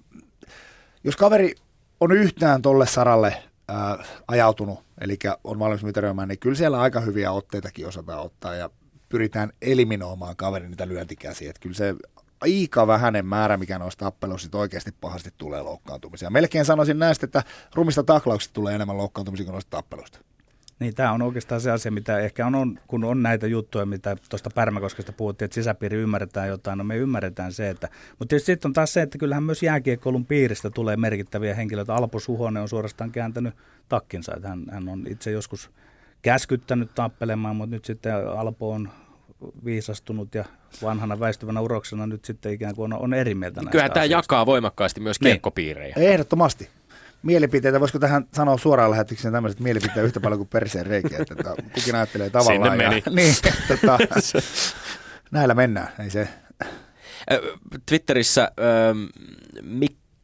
jos kaveri on yhtään tolle saralle ää, ajautunut, eli on valmis mytäröimään, niin kyllä siellä aika hyviä otteitakin osataan ottaa ja pyritään eliminoimaan kaverin niitä lyöntikäsiä. Että kyllä se aika vähäinen määrä, mikä noista tappeluista oikeasti pahasti tulee loukkaantumisia. Melkein sanoisin näistä, että rumista taklauksista tulee enemmän loukkaantumisia kuin noista tappeluista. Niin, tämä on oikeastaan se asia, mitä ehkä on, kun on näitä juttuja, mitä tuosta Pärmäkoskesta puhuttiin, että sisäpiiri ymmärretään jotain, no me ymmärretään se, että, mutta tietysti sitten on taas se, että kyllähän myös jääkiekkoulun piiristä tulee merkittäviä henkilöitä. Alpo Suhonen on suorastaan kääntänyt takkinsa, että hän, hän on itse joskus käskyttänyt tappelemaan, mutta nyt sitten Alpo on viisastunut ja vanhana väistyvänä uroksena nyt sitten ikään kuin on, on eri mieltä näistä Kyllähän tämä asioista. jakaa voimakkaasti myös Niin. kiekkopiirejä. Ehdottomasti. Mielipiteitä, voisiko tähän sanoa suoraan lähetykseen tämmöiset mielipiteet yhtä paljon kuin perseen reikiä, että tota, kukin ajattelee tavallaan. Sinne meni. Ja, [LAUGHS] niin, tota, näillä mennään, ei se. Twitterissä ö,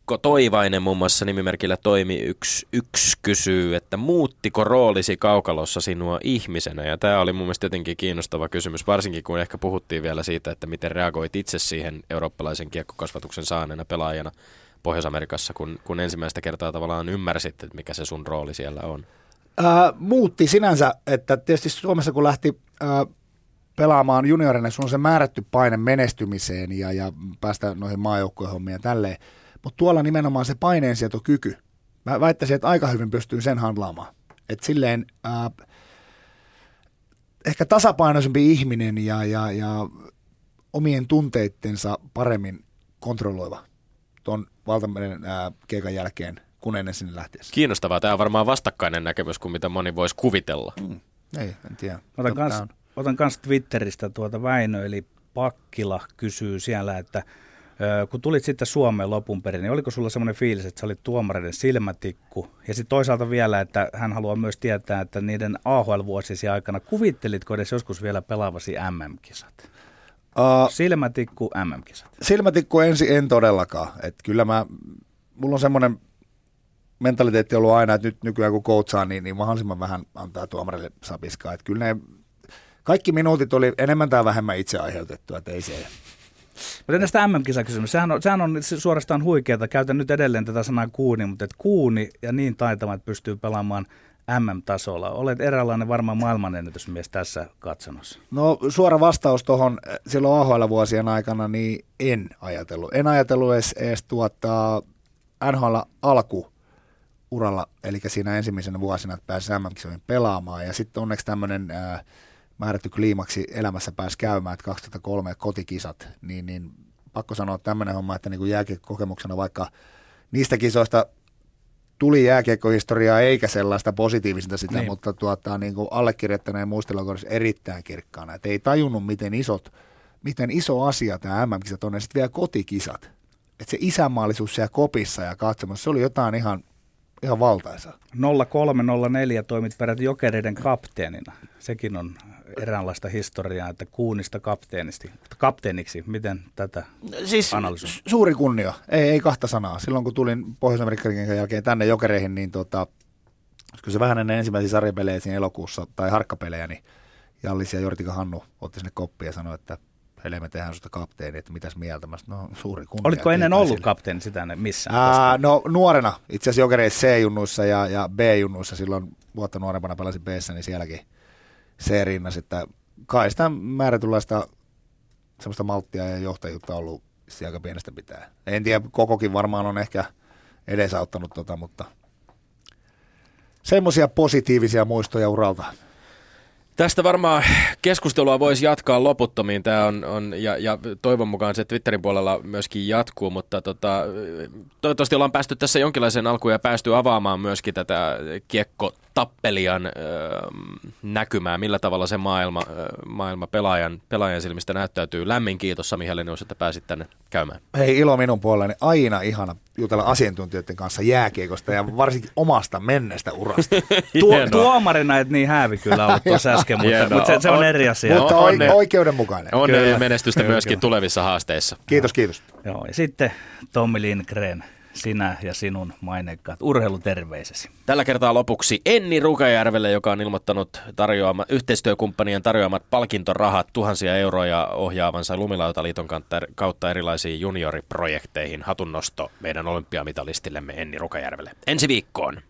Mikko Toivainen muun muassa nimimerkillä toimi yksi, yksi kysyy, että muuttiko roolisi kaukalossa sinua ihmisenä? Ja tämä oli mun mielestä jotenkin kiinnostava kysymys, varsinkin kun ehkä puhuttiin vielä siitä, että miten reagoit itse siihen eurooppalaisen kiekkokasvatuksen saaneena pelaajana Pohjois-Amerikassa, kun, kun ensimmäistä kertaa tavallaan ymmärsit, että mikä se sun rooli siellä on. Ää, muutti sinänsä, että tietysti Suomessa kun lähti ää, pelaamaan juniorina, sun on se määrätty paine menestymiseen ja, ja päästä noihin maajoukkojen hommiin ja tälleen. Mutta tuolla nimenomaan se paineensietokyky. Mä väittäisin, että aika hyvin pystyy sen handlaamaan. Että silleen ää, ehkä tasapainoisempi ihminen ja, ja, ja omien tunteittensa paremmin kontrolloiva tuon valtameren ää, keikan jälkeen kuin ennen sinne lähtiessä. Kiinnostavaa, tämä on varmaan vastakkainen näkemys kuin mitä moni voisi kuvitella. Mm. Ei, en tiedä. Otan kans, otan kans Twitteristä tuota Väinö, eli Pakkila kysyy siellä, että kun tulit sitten Suomeen lopun perin, niin oliko sulla semmoinen fiilis, että sä olit tuomareiden silmätikku? Ja sitten toisaalta vielä, että hän haluaa myös tietää, että niiden AHL-vuosisi aikana kuvittelitko edes joskus vielä pelaavasi MM-kisat? Uh, Silmätikku MM-kisat. silmätikku ensi en todellakaan. Et kyllä mä, mulla on semmoinen mentaliteetti ollut aina, että nyt nykyään kun coachaa, niin, niin mahdollisimman vähän antaa tuomarille sapiskaa. Että kyllä ne kaikki minuutit oli enemmän tai vähemmän itse aiheutettua, että ei se. Mutta tästä MM-kisakysymys, sehän on, sehän on suorastaan huikeaa. Käytän nyt edelleen tätä sanaa kuuni, mutta et kuuni ja niin taitava, että pystyy pelaamaan MM-tasolla. Olet eräänlainen varmaan maailmanennätysmies tässä katsonossa. No suora vastaus tuohon silloin AHL-vuosien aikana, niin en ajatellut. En ajatellut edes, edes tuottaa NHL alku uralla, eli siinä ensimmäisenä vuosina, että pääsi MM-kisoihin pelaamaan. Ja sitten onneksi tämmöinen äh, määrätty kliimaksi elämässä pääsi käymään, että 2003 kotikisat, niin, niin pakko sanoa tämmöinen homma, että niin kuin kokemuksena vaikka niistä kisoista tuli jääkiekkohistoriaa eikä sellaista positiivista sitä, niin. mutta tuota, niin kuin allekirjoittaneen muistelukohdassa erittäin kirkkaana. että ei tajunnut, miten, isot, miten iso asia tämä MM-kisat on, ja sitten vielä kotikisat. Että se isänmaallisuus siellä kopissa ja katsomassa, se oli jotain ihan, ihan valtaisaa. 0304 toimit peräti jokereiden kapteenina. Sekin on eräänlaista historiaa, että kuunista kapteeniksi. kapteeniksi. Miten tätä siis analysoin? Suuri kunnio, ei, ei kahta sanaa. Silloin kun tulin Pohjois-Amerikan jälkeen tänne jokereihin, niin tota, kun se vähän ennen ensimmäisiä sarjapelejä siinä elokuussa, tai harkkapelejä, niin Jallis ja Jortika Hannu otti sinne koppia ja sanoi, että Hele, me tehdään sinusta kapteeni, että mitäs mieltä. Mä no suuri kunnia. Olitko ennen ollut sille. kapteeni sitä missään? Ää, no nuorena, itse asiassa jokereissa C-junnuissa ja, ja B-junnuissa silloin vuotta nuorempana pelasin b niin sielläkin C-rinnas, että kai sitä määrätynlaista semmoista malttia ja johtajuutta ollut aika pienestä pitää. En tiedä, kokokin varmaan on ehkä edesauttanut tota, mutta semmoisia positiivisia muistoja uralta. Tästä varmaan keskustelua voisi jatkaa loputtomiin. Tämä on, on ja, ja, toivon mukaan se Twitterin puolella myöskin jatkuu, mutta tota, toivottavasti ollaan päästy tässä jonkinlaiseen alkuun ja päästy avaamaan myöskin tätä kiekko tappelijan ö, näkymää, millä tavalla se maailma, ö, maailma pelaajan, pelaajan silmistä näyttäytyy. Lämmin kiitos Sami Helenius, että pääsit tänne käymään. Hei ilo minun puolellani. Aina ihana jutella asiantuntijoiden kanssa jääkiekosta ja varsinkin omasta menneestä urasta. [LAUGHS] Tuo, tuomarina et niin häävi kyllä ollut tuossa [LAUGHS] äsken, mutta, mutta se, se, on eri asia. Mutta on, oikeudenmukainen. Onnea ja menestystä myöskin tulevissa haasteissa. Kiitos, kiitos. Joo, ja sitten Tommi Lindgren sinä ja sinun maineikkaat urheiluterveisesi. Tällä kertaa lopuksi Enni Rukajärvelle, joka on ilmoittanut tarjoama, yhteistyökumppanien tarjoamat palkintorahat tuhansia euroja ohjaavansa Lumilautaliiton kautta erilaisiin junioriprojekteihin. Hatunnosto meidän olympiamitalistillemme Enni Rukajärvelle. Ensi viikkoon.